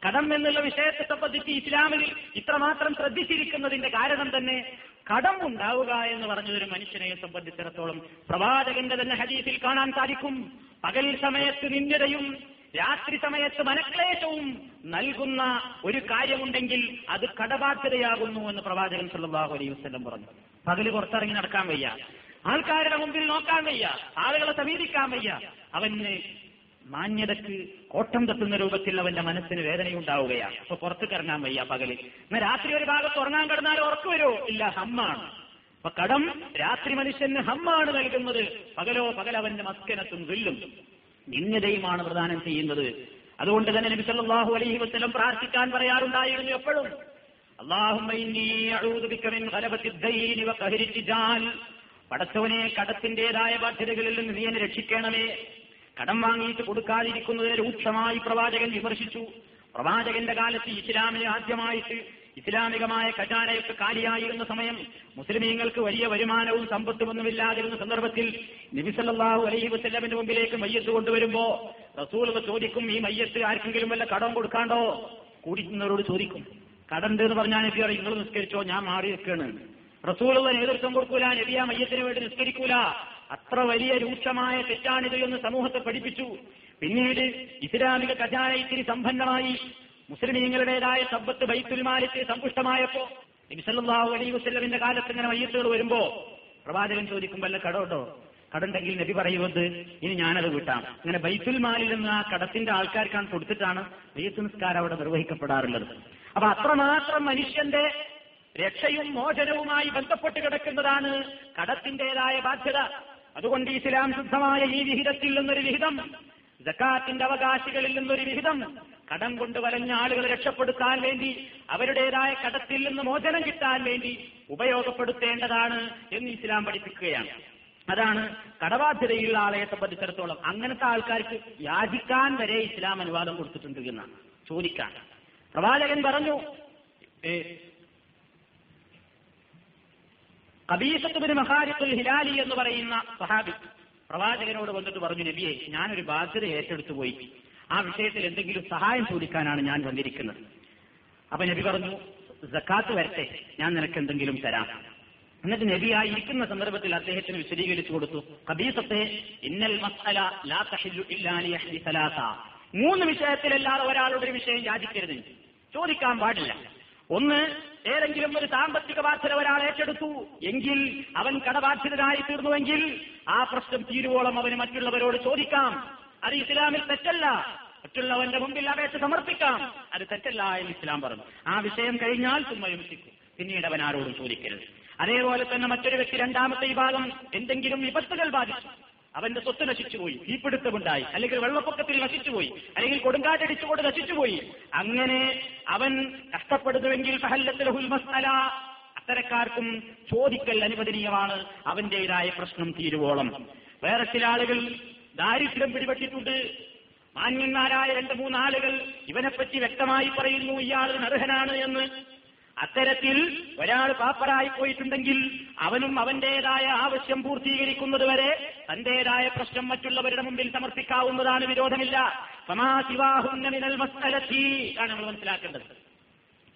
കടം എന്നുള്ള വിഷയത്തെ സംബന്ധിച്ച് ഇസ്ലാമിൽ ഇത്രമാത്രം ശ്രദ്ധിച്ചിരിക്കുന്നതിന്റെ കാരണം തന്നെ കടം ഉണ്ടാവുക എന്ന് പറഞ്ഞതൊരു മനുഷ്യനെ സംബന്ധിച്ചിടത്തോളം പ്രവാചകന്റെ തന്നെ ഹദീസിൽ കാണാൻ സാധിക്കും. പകൽ സമയത്ത് നിന്ദതയും രാത്രി സമയത്ത് മനക്ലേശവും നൽകുന്ന ഒരു കാര്യമുണ്ടെങ്കിൽ അത് കടബാധ്യതയാകുന്നു എന്ന് പ്രവാചകൻ സല്ലല്ലാഹു അലൈഹി വസല്ലം പറഞ്ഞു. പകൽ പുറത്തിറങ്ങി നടക്കാൻ വയ്യ. ആൾക്കാരുടെ മുമ്പിൽ നോക്കാൻ വയ്യ ആളുകളെ സമീപിക്കാൻ വയ്യ. അവന് മാന്യതക്ക് ഓട്ടം തട്ടുന്ന രൂപത്തിൽ അവന്റെ മനസ്സിന് വേദനയുണ്ടാവുകയാണ് അപ്പൊ പുറത്ത് കിറങ്ങാൻ വയ്യ പകലിൽ എന്നാൽ രാത്രി ഒരു ഭാഗത്ത് ഉറങ്ങാൻ കിടന്നാൽ ഉറക്കു വരുമോ? ഇല്ല ഹമ്മാണ്. അപ്പൊ കടം രാത്രി മനുഷ്യന് ഹമ്മാണ് നൽകുന്നത്. പകലോ പകൽ അവന്റെ മസ്കനത്തും വില്ലും. നിന്യതയുമാണ് പ്രദാനം ചെയ്യുന്നത്. അതുകൊണ്ട് തന്നെ നബി സല്ലല്ലാഹു അലൈഹി വസല്ലം പ്രാർത്ഥിക്കാൻ പറയാറുണ്ടായിരുന്നു എപ്പോഴും. അള്ളാഹു പടച്ചവനെ കടത്തിന്റേതായ ബാധ്യതകളിൽ നിന്ന് നീ എന്നെ രക്ഷിക്കണമേ. കടം വാങ്ങിയിട്ട് കൊടുക്കാതിരിക്കുന്നതിന് രൂക്ഷമായി പ്രവാചകൻ വിമർശിച്ചു. പ്രവാചകന്റെ കാലത്ത് ഇസ്ലാമിനെ ആദ്യമായിട്ട് ഇസ്ലാമികമായ ഖജാനയൊക്കെ കാലിയായിരുന്ന സമയം മുസ്ലിമീങ്ങൾക്ക് വലിയ വരുമാനവും സമ്പത്തുമൊന്നുമില്ലാതിരുന്ന സന്ദർഭത്തിൽ നബിസല്ലാഹു അലൈഹി വസ്ലമിന്റെ മുമ്പിലേക്ക് മയ്യത്ത് കൊണ്ടുവരുമ്പോ റസൂൽ ചോദിക്കും ഈ മയ്യത്ത് ആർക്കെങ്കിലും വല്ല കടം കൊടുക്കാണ്ടോ? കൂടിക്കുന്നവരോട് ചോദിക്കും. കടണ്ട് എന്ന് പറഞ്ഞാൽ നിങ്ങൾ നിസ്കരിച്ചോ ഞാൻ മാറി നിൽക്കണെന്ന് റസൂലുള്ള നേതൃത്വം കൊടുക്കൂല നബിയ മയ്യത്തിന് വേണ്ടി നിസ്കരിക്കൂല. അത്ര വലിയ രൂക്ഷമായ തെറ്റാണിത് എന്ന് സമൂഹത്തെ പഠിപ്പിച്ചു. പിന്നീട് ഇസ്ലാമിക ഖജാന ഇത്തിരി സമ്പന്നമായി. മുസ്ലിമീങ്ങളുടേതായ സമ്പത്ത് ബൈത്തുൽമാലിക്ക് സമ്പുഷ്ടമായപ്പോ നബിസല്ലാഹു അലൈഹി വസ്ലമിന്റെ കാലത്ത് ഇങ്ങനെ മയ്യത്തുകൾ വരുമ്പോ പ്രവാചകൻ ചോദിക്കും വല്ല കടമുണ്ടോ കടുണ്ടെങ്കിൽ നബി പറയുന്നത് ഇനി ഞാനത് വിട്ടാം. അങ്ങനെ ബൈത്തുൽ മാലിൽ നിന്ന് ആ കടത്തിന്റെ ആൾക്കാർക്കാണ് കൊടുത്തിട്ടാണ് മയ്യത്ത് നിസ്കാരം അവിടെ നിർവഹിക്കപ്പെടാറുള്ളത്. അപ്പൊ അത്രമാത്രം മനുഷ്യന്റെ രക്ഷയും മോചനവുമായി ബന്ധപ്പെട്ട് കിടക്കുന്നതാണ് കടത്തിന്റേതായ ബാധ്യത. അതുകൊണ്ട് ഇസ്ലാം ശുദ്ധമായ ഈ വിഹിതത്തിൽ നിന്നൊരു വിഹിതം ജക്കാത്തിന്റെ അവകാശികളിൽ നിന്നൊരു വിഹിതം കടം കൊണ്ട് വലഞ്ഞ ആളുകളെ രക്ഷപ്പെടുത്താൻ വേണ്ടി അവരുടേതായ കടത്തിൽ നിന്ന് മോചനം കിട്ടാൻ വേണ്ടി ഉപയോഗപ്പെടുത്തേണ്ടതാണ് എന്ന് ഇസ്ലാം പഠിപ്പിക്കുകയാണ്. അതാണ് കടബാധ്യതയുള്ള ആളെ സംബന്ധിച്ചിടത്തോളം അങ്ങനത്തെ ആൾക്കാർക്ക് യാചിക്കാൻ വരെ ഇസ്ലാം അനുവാദം കൊടുത്തിട്ടുണ്ട് എന്നാണ്. ചോദിക്കാൻ പ്രവാചകൻ പറഞ്ഞു കബീസത്തുബിന് മഹാരിത്തുൽ ഹിലാലി എന്ന് പറയുന്ന സഹാബി പ്രവാചകനോട് വന്നിട്ട് പറഞ്ഞു നബിയെ ഞാനൊരു ബാധ്യത ഏറ്റെടുത്തു പോയി. ആ വിഷയത്തിൽ എന്തെങ്കിലും സഹായം ചോദിക്കാനാണ് ഞാൻ വന്നിരിക്കുന്നത്. അപ്പൊ നബി പറഞ്ഞു ജക്കാത്ത് വരട്ടെ ഞാൻ നിനക്ക് എന്തെങ്കിലും തരാം. എന്നിട്ട് നബി ഇരിക്കുന്ന സന്ദർഭത്തിൽ അദ്ദേഹത്തിന് വിശദീകരിച്ചു കൊടുത്തു കബീസത്തെ ഇന്നൽ മസ്അല ലാ തഹില്ലു ഇല്ലാ ലിയഹ്ദി സലാസ. മൂന്ന് വിഷയത്തിലല്ലാതെ ഒരാളുടെ ഒരു വിഷയം യാചിക്കരുത്. ചോദിക്കാൻ പാടില്ല. ഒന്ന് ഏതെങ്കിലും ഒരു സാമ്പത്തിക ബാധ്യത ഒരാൾ ഏറ്റെടുത്തു എങ്കിൽ അവൻ കടബാധ്യതനായി തീർന്നുവെങ്കിൽ ആ പ്രശ്നം തീരുവോളം അവന് മറ്റുള്ളവരോട് ചോദിക്കാം. അത് ഇസ്ലാമിൽ തെറ്റല്ല. മറ്റുള്ളവന്റെ മുമ്പിൽ അപേക്ഷ സമർപ്പിക്കാം. അത് തെറ്റല്ല എന്ന് ഇസ്ലാം പറഞ്ഞു. ആ വിഷയം കഴിഞ്ഞാൽ ചുമ്മയുംസിക്കും പിന്നീട് അവൻ ആരോടും ചോദിക്കരുത്. അതേപോലെ തന്നെ മറ്റൊരു വ്യക്തി രണ്ടാമത്തെ വിഭാഗം എന്തെങ്കിലും വിപത്തുകൾ ബാധിച്ചു. അവന്റെ സ്വത്ത് നശിച്ചുപോയി തീപിടുത്തമുണ്ടായി. അല്ലെങ്കിൽ വെള്ളപ്പൊക്കത്തിൽ നശിച്ചുപോയി അല്ലെങ്കിൽ കൊടുങ്കാറ്റടിച്ചുകൊണ്ട് നശിച്ചുപോയി. അങ്ങനെ അവൻ കഷ്ടപ്പെടുന്നുവെങ്കിൽ അത്തരക്കാർക്കും ചോദിക്കൽ അനുവദനീയമാണ്. അവന്റേതായ പ്രശ്നം തീരുവോളം. വേറെ ചില ആളുകൾ ദാരിദ്ര്യം പിടിപെട്ടിട്ടുണ്ട്. മാന്യന്മാരായ രണ്ട് മൂന്നാളുകൾ ഇവനെപ്പറ്റി വ്യക്തമായി പറയുന്നു ഇയാൾ അർഹനാണ് എന്ന്. അത്തരത്തിൽ ഒരാൾ പാപ്പറായി പോയിട്ടുണ്ടെങ്കിൽ അവനും അവന്റേതായ ആവശ്യം പൂർത്തീകരിക്കുന്നതുവരെ തന്റേതായ പ്രശ്നം മറ്റുള്ളവരുടെ മുമ്പിൽ സമർപ്പിക്കാവുന്നതാണ് വിരോധമില്ല. സമാശിവാഹുന്നമിനൽ മസ്തലത്തി ആണ് നമ്മൾ മനസ്സിലാക്കേണ്ടത്.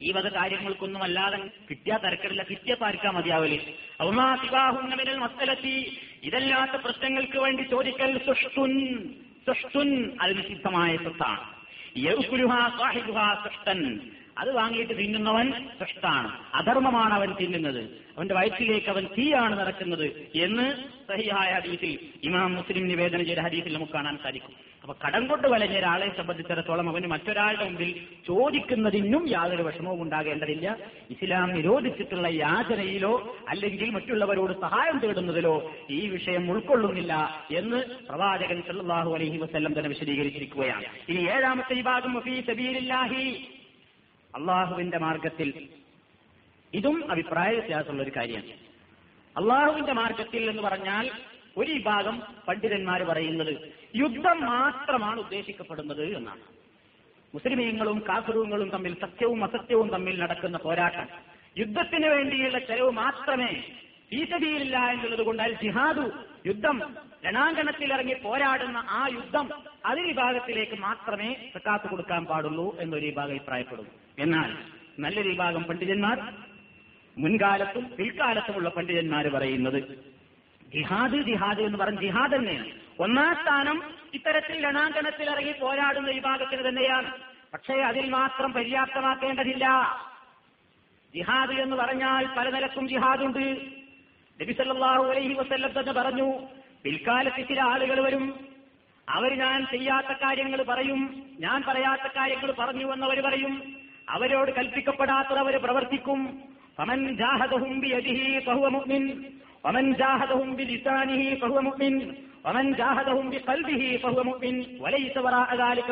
ഈ വക കാര്യങ്ങൾക്കൊന്നും അല്ലാതെ കിട്ടിയ തരക്കടില്ല കിട്ടിയ പാർക്കാൻ മതിയാവില്ലേ ഔമാസിവാഹുന്ന മസ്തലത്തി ഇതല്ലാത്ത പ്രശ്നങ്ങൾക്ക് വേണ്ടി ചോദിക്കൽ സുഷ്ടുൻ. സുഷ്ടുൻ അതിന് സിദ്ധമായ സ്വത്താണ്. അത് വാങ്ങിയിട്ട് തിന്നുന്നവൻ സൃഷ്ടാണ്. അധർമ്മമാണ് അവൻ തിന്നുന്നത്. അവന്റെ വയറ്റിലേക്ക് അവൻ തീയാണ് നടക്കുന്നത് എന്ന് സഹിയായ ഹദീസിൽ ഇമാം മുസ്ലിം നിവേദനം ചെയ്ത ഹദീസിൽ നമുക്ക് കാണാൻ സാധിക്കും. അപ്പൊ കടം കൊണ്ട് വലഞ്ഞ ഒരാളെ സംബന്ധിച്ചിടത്തോളം അവന് മറ്റൊരാളുടെ മുമ്പിൽ ചോദിക്കുന്നതിനും യാതൊരു വിഷമവും ഉണ്ടാകേണ്ടതില്ല. ഇസ്ലാം നിരോധിച്ചിട്ടുള്ള യാചനയിലോ അല്ലെങ്കിൽ മറ്റുള്ളവരോട് സഹായം തേടുന്നതിലോ ഈ വിഷയം ഉൾക്കൊള്ളുന്നില്ല എന്ന് പ്രവാചകൻ സല്ലാഹു അലഹി വസ്ല്ലം തന്നെ വിശദീകരിച്ചിരിക്കുകയാണ്. ഇനി ഏഴാമത്തെ വിഭാഗം അള്ളാഹുവിന്റെ മാർഗത്തിൽ. ഇതും അഭിപ്രായ വ്യത്യാസമുള്ള ഒരു കാര്യമാണ്. അള്ളാഹുവിന്റെ മാർഗത്തിൽ എന്ന് പറഞ്ഞാൽ ഒരു വിഭാഗം പണ്ഡിതന്മാർ പറയുന്നത് യുദ്ധം മാത്രമാണ് ഉദ്ദേശിക്കപ്പെടുന്നത് എന്നാണ്. മുസ്ലിമീങ്ങളും കാഫിറുകളും തമ്മിൽ സത്യവും അസത്യവും തമ്മിൽ നടക്കുന്ന പോരാട്ടം. യുദ്ധത്തിന് വേണ്ടിയുള്ള ചെലവ് മാത്രമേ ഈസതിയില്ല എന്നുള്ളത് കൊണ്ട് അൽ ജിഹാദു യുദ്ധം രണാങ്കണത്തിൽ ഇറങ്ങി പോരാടുന്ന ആ യുദ്ധം അതിൽ വിഭാഗത്തിലേക്ക് മാത്രമേ സക്കാത്ത് കൊടുക്കാൻ പാടുള്ളൂ എന്നൊരു വിഭാഗം അഭിപ്രായപ്പെടുന്നു. എന്നാൽ നല്ലൊരു വിഭാഗം പണ്ഡിതന്മാർ മുൻകാലത്തും പിൽക്കാലത്തുമുള്ള പണ്ഡിതന്മാർ പറയുന്നത് ജിഹാദ് ജിഹാദ് എന്ന് പറഞ്ഞ ജിഹാദ് തന്നെയാണ്. ഒന്നാം സ്ഥാനം ഇത്തരത്തിൽ രണാങ്കണത്തിൽ ഇറങ്ങി പോരാടുന്ന വിഭാഗത്തിന് തന്നെയാണ്. പക്ഷേ അതിൽ മാത്രം പര്യാപ്തമാക്കേണ്ടതില്ല. ജിഹാദ് എന്ന് പറഞ്ഞാൽ പല നിലക്കും ജിഹാദുണ്ട് നബിസല്ലാഹു അലൈഹി വസല്ലം തന്നെ പറഞ്ഞു പിൽക്കാലത്ത് ചില ആളുകൾ വരും. അവർ ഞാൻ ചെയ്യാത്ത കാര്യങ്ങൾ പറയും. ഞാൻ പറയാത്ത കാര്യങ്ങൾ പറഞ്ഞു എന്നവർ പറയും. അവരോട് കൽപ്പിക്കപ്പെടാത്തത് അവർ പ്രവർത്തിക്കും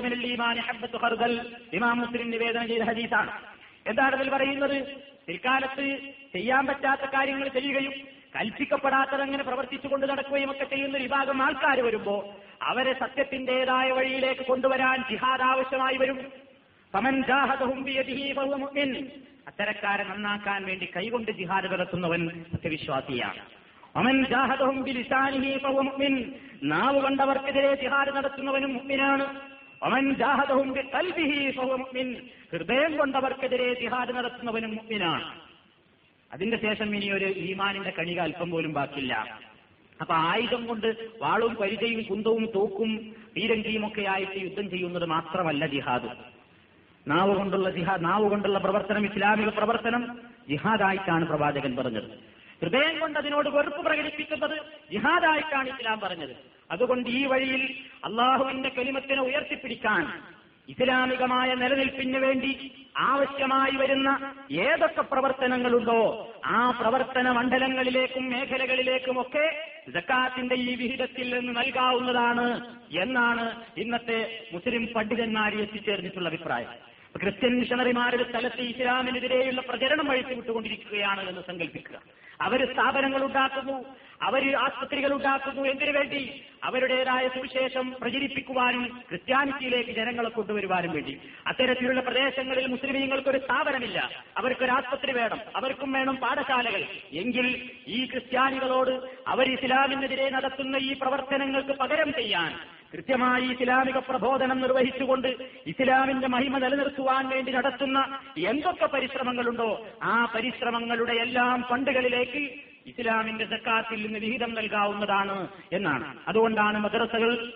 മിനൽ ഈമാനി ഹബ്ബത്തു ഖർദൽ. ഇമാം മുസ്ലിം നിവേദനം ചെയ്ത ഹദീസാണ്. എന്താണ് അതിൽ പറയുന്നത്? പിൽക്കാലത്ത് ചെയ്യാൻ പറ്റാത്ത കാര്യങ്ങൾ ചെയ്യുകയും കൽപ്പിക്കപ്പെടാത്തതങ്ങനെ പ്രവർത്തിച്ചുകൊണ്ട് നടക്കുകയും ഒക്കെ ചെയ്യുന്ന വിഭാഗം ആൾക്കാർ വരുമ്പോ അവരെ സത്യത്തിന്റേതായ വഴിയിലേക്ക് കൊണ്ടുവരാൻ ജിഹാദ് ആവശ്യമായി വരും. അത്തരക്കാരെ നന്നാക്കാൻ വേണ്ടി കൈകൊണ്ട് ജിഹാദ് നടത്തുന്നവൻ സത്യവിശ്വാസിയാണ്. ഫഹുവ മുഅ്മിൻ. നാവ് കണ്ടവർക്കെതിരെ ജിഹാദ് നടത്തുന്നവനും ബിഖൽബിഹി ഫഹുവ മുഅ്മിൻ. ഹൃദയം കൊണ്ടവർക്കെതിരെ ജിഹാദ് നടത്തുന്നവനും മുഅ്മിനാണ്. അതിന്റെ ശേഷം ഇനി ഒരു ഈമാനിന്റെ കണിക അല്പം പോലും ബാക്കില്ല അപ്പൊ ആയുധം കൊണ്ട് വാളും പരിചയും കുന്തവും തോക്കും പീരങ്കിയും ഒക്കെ ആയിട്ട് യുദ്ധം ചെയ്യുന്നത് മാത്രമല്ല ജിഹാദ്. നാവ് കൊണ്ടുള്ള ജിഹാദ് നാവ് കൊണ്ടുള്ള പ്രവർത്തനം ഇസ്ലാമിക പ്രവർത്തനം ജിഹാദായിട്ടാണ് പ്രവാചകൻ പറഞ്ഞത്. ഹൃദയം കൊണ്ട് അതിനോട് വെറുപ്പ് പ്രകടിപ്പിക്കുന്നത് ജിഹാദായിട്ടാണ് ഇസ്ലാം പറഞ്ഞത്. അതുകൊണ്ട് ഈ വഴിയിൽ അള്ളാഹുവിന്റെ കലിമത്തിനെ ഉയർത്തിപ്പിടിക്കാൻ ഇസ്ലാമികമായ നിലനിൽപ്പിന് വേണ്ടി ആവശ്യമായി വരുന്ന ഏതൊക്കെ പ്രവർത്തനങ്ങളുണ്ടോ ആ പ്രവർത്തന മണ്ഡലങ്ങളിലേക്കും മേഖലകളിലേക്കും ഒക്കെ ജക്കാത്തിന്റെ ഈ വിഹിതത്തിൽ നിന്ന് നൽകാവുന്നതാണ് എന്നാണ് ഇന്നത്തെ മുസ്ലിം പണ്ഡിതന്മാരെ എത്തിച്ചേർന്നിട്ടുള്ള അഭിപ്രായം. ക്രിസ്ത്യൻ മിഷണറിമാരുടെ സ്ഥലത്ത് ഇസ്ലാമിനെതിരെയുള്ള പ്രചരണം വഴിച്ചു വിട്ടുകൊണ്ടിരിക്കുകയാണ് എന്ന് സങ്കല്പിക്കുക അവർ സ്ഥാപനങ്ങൾ ഉണ്ടാക്കുന്നു അവർ ആസ്പത്രികൾ ഉണ്ടാക്കുന്നു എന്തിനു വേണ്ടി? അവരുടേതായ സുവിശേഷം പ്രചരിപ്പിക്കുവാനും ക്രിസ്ത്യാനിറ്റിയിലേക്ക് ജനങ്ങളെ കൊണ്ടുവരുവാനും വേണ്ടി. അത്തരത്തിലുള്ള പ്രദേശങ്ങളിൽ മുസ്ലിമീങ്ങൾക്കൊരു സ്ഥാപനമില്ല. അവർക്കൊരു ആസ്പത്രി വേണം അവർക്കും വേണം പാഠശാലകൾ. എങ്കിൽ ഈ ക്രിസ്ത്യാനികളോട് അവർ ഇസ്ലാമിനെതിരെ നടത്തുന്ന ഈ പ്രവർത്തനങ്ങൾക്ക് പകരം ചെയ്യാൻ കൃത്യമായി ഇസ്ലാമിക പ്രബോധനം നിർവഹിച്ചുകൊണ്ട് ഇസ്ലാമിന്റെ മഹിമ നിലനിർത്തുവാൻ വേണ്ടി നടത്തുന്ന എന്തൊക്കെ പരിശ്രമങ്ങളുണ്ടോ ആ പരിശ്രമങ്ങളുടെ എല്ലാം ഫണ്ടുകളിലേക്ക് ഇസ്ലാമിന്റെ സക്കാത്തിൽ നിന്ന് വിഹിതം നൽകാവുന്നതാണ് എന്നാണ്. അതുകൊണ്ടാണ് മദ്രസകൾ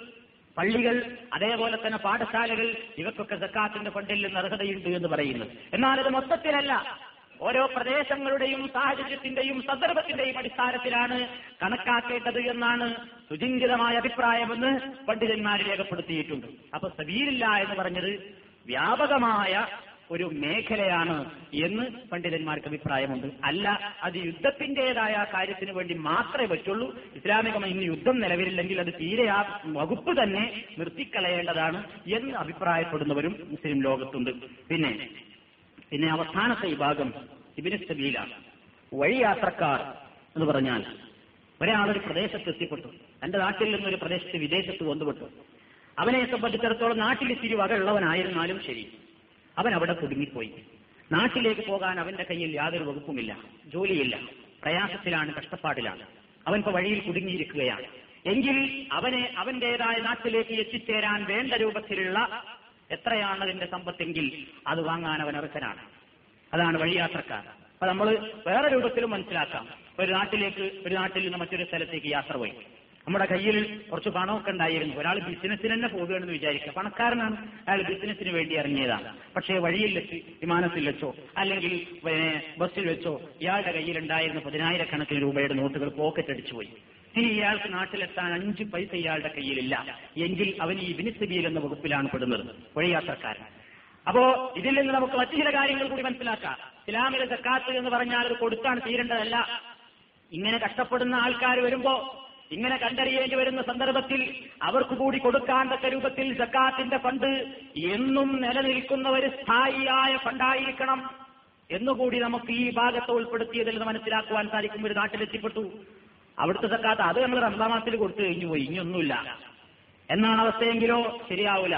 പള്ളികൾ അതേപോലെ തന്നെ പാഠശാലകൾ ഇവക്കൊക്കെ സക്കാത്തിന്റെ ഫണ്ടിൽ നിന്ന് അർഹതയുണ്ട് എന്ന് പറയുന്നത്. എന്നാൽ അത് മൊത്തത്തിലല്ല. ഓരോ പ്രദേശങ്ങളുടെയും സാഹചര്യത്തിന്റെയും സന്ദർഭത്തിന്റെയും അടിസ്ഥാനത്തിലാണ് കണക്കാക്കേണ്ടത് എന്നാണ് സുചിന്തിതമായ അഭിപ്രായമെന്ന് പണ്ഡിതന്മാർ രേഖപ്പെടുത്തിയിട്ടുണ്ട്. അപ്പൊ സബീരില്ല എന്ന് പറഞ്ഞത് വ്യാപകമായ ഒരു മേഖലയാണ് എന്ന് പണ്ഡിതന്മാർക്ക് അഭിപ്രായമുണ്ട്. അല്ല അത് യുദ്ധത്തിന്റേതായ കാര്യത്തിന് വേണ്ടി മാത്രമേ പറ്റുള്ളൂ. ഇസ്ലാമികമായി ഇന്ന് യുദ്ധം നിലവിലില്ലെങ്കിൽ അത് തീരെ ആ വകുപ്പ് തന്നെ നിർത്തിക്കളയേണ്ടതാണ് എന്ന് അഭിപ്രായപ്പെടുന്നവരും മുസ്ലിം ലോകത്തുണ്ട്. പിന്നെ പിന്നെ അവസാനത്തെ വിഭാഗം ഇബിന് സബീല വഴിയാത്രക്കാർ എന്ന് പറഞ്ഞാൽ ഒരാളൊരു പ്രദേശത്ത് എത്തിപ്പെട്ടു. തന്റെ നാട്ടിൽ നിന്നൊരു പ്രദേശത്ത് വിദേശത്ത് കൊണ്ടുപെട്ടു. അവനെ സംബന്ധിച്ചിടത്തോളം നാട്ടിൽ ഇത്തിരി വകയുള്ളവനായിരുന്നാലും ശരി. അവൻ അവിടെ കുടുങ്ങിപ്പോയി. നാട്ടിലേക്ക് പോകാൻ അവന്റെ കയ്യിൽ യാതൊരു വകുപ്പുമില്ല ജോലിയില്ല പ്രയാസത്തിലാണ് കഷ്ടപ്പാടിലാണ്. അവൻ ഇപ്പൊ വഴിയിൽ കുടുങ്ങിയിരിക്കുകയാണ്. എങ്കിൽ അവനെ അവന്റേതായ നാട്ടിലേക്ക് എത്തിച്ചേരാൻ വേണ്ട രൂപത്തിലുള്ള എത്രയാണ് അതിന്റെ സമ്പത്തെങ്കിൽ അത് വാങ്ങാൻ അവൻ അർഹനാണ്. അതാണ് വഴിയാത്രക്കാർ. അപ്പൊ നമ്മൾ വേറെ രൂപത്തിലും മനസ്സിലാക്കാം. ഒരു നാട്ടിലേക്ക് ഒരു നാട്ടിൽ നിന്ന് മറ്റൊരു സ്ഥലത്തേക്ക് യാത്ര പോയി. നമ്മുടെ കയ്യിൽ കുറച്ച് പണമൊക്കെ ഉണ്ടായിരുന്നു. ഒരാൾ ബിസിനസ്സിന് തന്നെ പോകുകയാണെന്ന് വിചാരിക്കുക. പണക്കാരനാണ്. അയാൾ ബിസിനസ്സിന് വേണ്ടി ഇറങ്ങിയതാണ്. പക്ഷേ വഴിയിൽ വെച്ച് വിമാനത്തിൽ വെച്ചോ അല്ലെങ്കിൽ ബസ്സിൽ വെച്ചോ ഇയാളുടെ കയ്യിൽ ഉണ്ടായിരുന്ന പതിനായിരക്കണക്കിന് രൂപയുടെ നോട്ടുകൾ പോക്കറ്റ് അടിച്ചു പോയി ഇനി ഇയാൾക്ക് നാട്ടിലെത്താൻ അഞ്ച് പൈസ ഇയാളുടെ കയ്യിലില്ല. എങ്കിൽ അവൻ ഈ ബിനിസബിയിൽ എന്ന വകുപ്പിലാണ് പെടുന്നത്. വഴിയാത്രക്കാരൻ അപ്പോ ഇതിൽ നിന്ന് നമുക്ക് മറ്റു ചില കാര്യങ്ങൾ കൂടി മനസ്സിലാക്കാം. ഇസ്ലാമിലെ സക്കാത്ത് എന്ന് പറഞ്ഞാൽ അത് കൊടുക്കാൻ തീരേണ്ടതല്ല. ഇങ്ങനെ കഷ്ടപ്പെടുന്ന ആൾക്കാർ വരുമ്പോ ഇങ്ങനെ കണ്ടറിയേണ്ടി വരുന്ന സന്ദർഭത്തിൽ അവർക്ക് കൂടി കൊടുക്കാൻ രൂപത്തിൽ സക്കാത്തിന്റെ ഫണ്ട് എന്നും നിലനിൽക്കുന്ന ഒരു സ്ഥായിയായ ഫണ്ടായിരിക്കണം എന്നുകൂടി നമുക്ക് ഈ ഭാഗത്ത് ഉൾപ്പെടുത്തിയതിൽ നിന്ന് മനസ്സിലാക്കുവാൻ സാധിക്കും ഒരു നാട്ടിലെത്തിപ്പെട്ടു. അവിടുത്തെ സക്കാത്ത് അത് നമ്മൾ റംസാൻ കൊടുത്തു കഴിഞ്ഞു പോയി. ഇനിയൊന്നുമില്ല എന്നാണ് അവസ്ഥയെങ്കിലോ ശരിയാവൂല.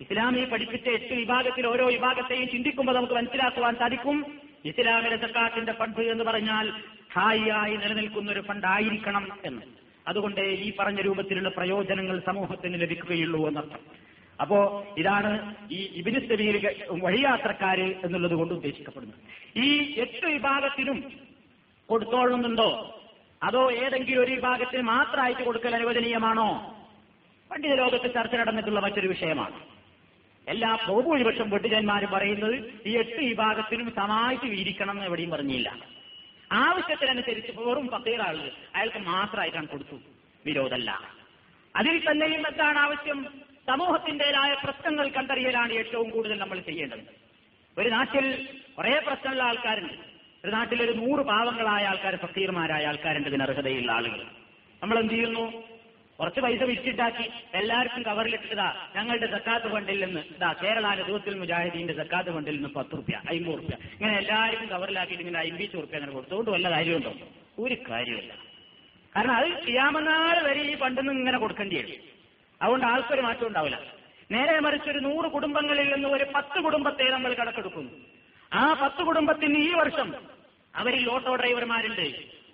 ഇസ്ലാമി പഠിപ്പിച്ച എട്ട് വിഭാഗത്തിൽ ഓരോ വിഭാഗത്തെയും ചിന്തിക്കുമ്പോൾ നമുക്ക് മനസ്സിലാക്കുവാൻ സാധിക്കും. ഇസ്ലാമിലെ സക്കാത്തിന്റെ ഫണ്ട് എന്ന് പറഞ്ഞാൽ സ്ഥായിയായി നിലനിൽക്കുന്ന ഒരു ഫണ്ടായിരിക്കണം എന്ന്. അതുകൊണ്ട് ഈ പറഞ്ഞ രൂപത്തിലുള്ള പ്രയോജനങ്ങൾ സമൂഹത്തിന് ലഭിക്കുകയുള്ളൂ എന്നർത്ഥം. അപ്പോ ഇതാണ് ഈ ഇബിന് വഴിയാത്രക്കാര് എന്നുള്ളത് കൊണ്ട് ഉദ്ദേശിക്കപ്പെടുന്നത്. ഈ എട്ട് വിഭാഗത്തിനും കൊടുത്തോളുന്നുണ്ടോ? അതോ ഏതെങ്കിലും ഒരു വിഭാഗത്തിന് മാത്രമായിട്ട് കൊടുക്കൽ അനുവദനീയമാണോ? പണ്ഡിത ലോകത്ത് ചർച്ച നടന്നിട്ടുള്ള മറ്റൊരു വിഷയമാണ്. എല്ലാ ബഹുഭൂരിപക്ഷം വെട്ടുജന്മാരും പറയുന്നത് ഈ എട്ട് വിഭാഗത്തിനും സമായിട്ട് വീരിക്കണം എന്ന് എവിടെയും പറഞ്ഞില്ല. ആവശ്യത്തിനനുസരിച്ച് വെറും പത്തേറാളുകൾ അയാൾക്ക് മാത്രമായിട്ടാണ് കൊടുത്തു. വിരോധമല്ല. അതിൽ തന്നെയും എന്താണ് ആവശ്യം? സമൂഹത്തിന്റേതായ പ്രശ്നങ്ങൾ കണ്ടറിയലാണ് ഏറ്റവും കൂടുതൽ നമ്മൾ ചെയ്യേണ്ടത്. ഒരു നാട്ടിൽ കുറെ പ്രശ്നമുള്ള ആൾക്കാരുണ്ട്. ഒരു നാട്ടിലൊരു നൂറ് പാവങ്ങളായ ആൾക്കാർ ഫക്കീർമാരായ ആൾക്കാരുണ്ട് ഇതിന് അർഹതയുള്ള ആളുകൾ. നമ്മൾ എന്ത് ചെയ്യുന്നു? കുറച്ച് പൈസ വിറ്റിട്ടാക്കി എല്ലാവർക്കും കവറിലിട്ടതാ ഞങ്ങളുടെ സക്കാത്ത് ഫണ്ടിൽ നിന്ന്. ഇതാ കേരള അനുഭവത്തിൽ മുജാഹിദീന്റെ സക്കാത്ത് ഫണ്ടിൽ നിന്ന് പത്ത് റുപ്യ അമ്പത് റുപ്യ. ഇങ്ങനെ എല്ലാവർക്കും കവറിലാക്കിയിട്ട് ഇങ്ങനെ അമ്പീസ് റുപ്യ അങ്ങനെ കൊടുത്തുകൊണ്ട് വല്ല കാര്യമുണ്ടോ? ഒരു കാര്യമില്ല കാരണം അത് ചെയ്യാമെന്നാൾ വരെ ഈ ഫണ്ടിൽ നിന്ന് ഇങ്ങനെ കൊടുക്കേണ്ടി വരും. അതുകൊണ്ട് ആൾക്കൊരു മാറ്റം ഉണ്ടാവില്ല. നേരെ മറിച്ച് ഒരു നൂറ് കുടുംബങ്ങളിൽ നിന്ന് ഒരു പത്ത് കുടുംബത്തെ നമ്മൾ കണക്കെടുക്കുന്നു. ആ പത്ത് കുടുംബത്തിന് ഈ വർഷം അവരിൽ ഓട്ടോ ഡ്രൈവർമാരുണ്ട്.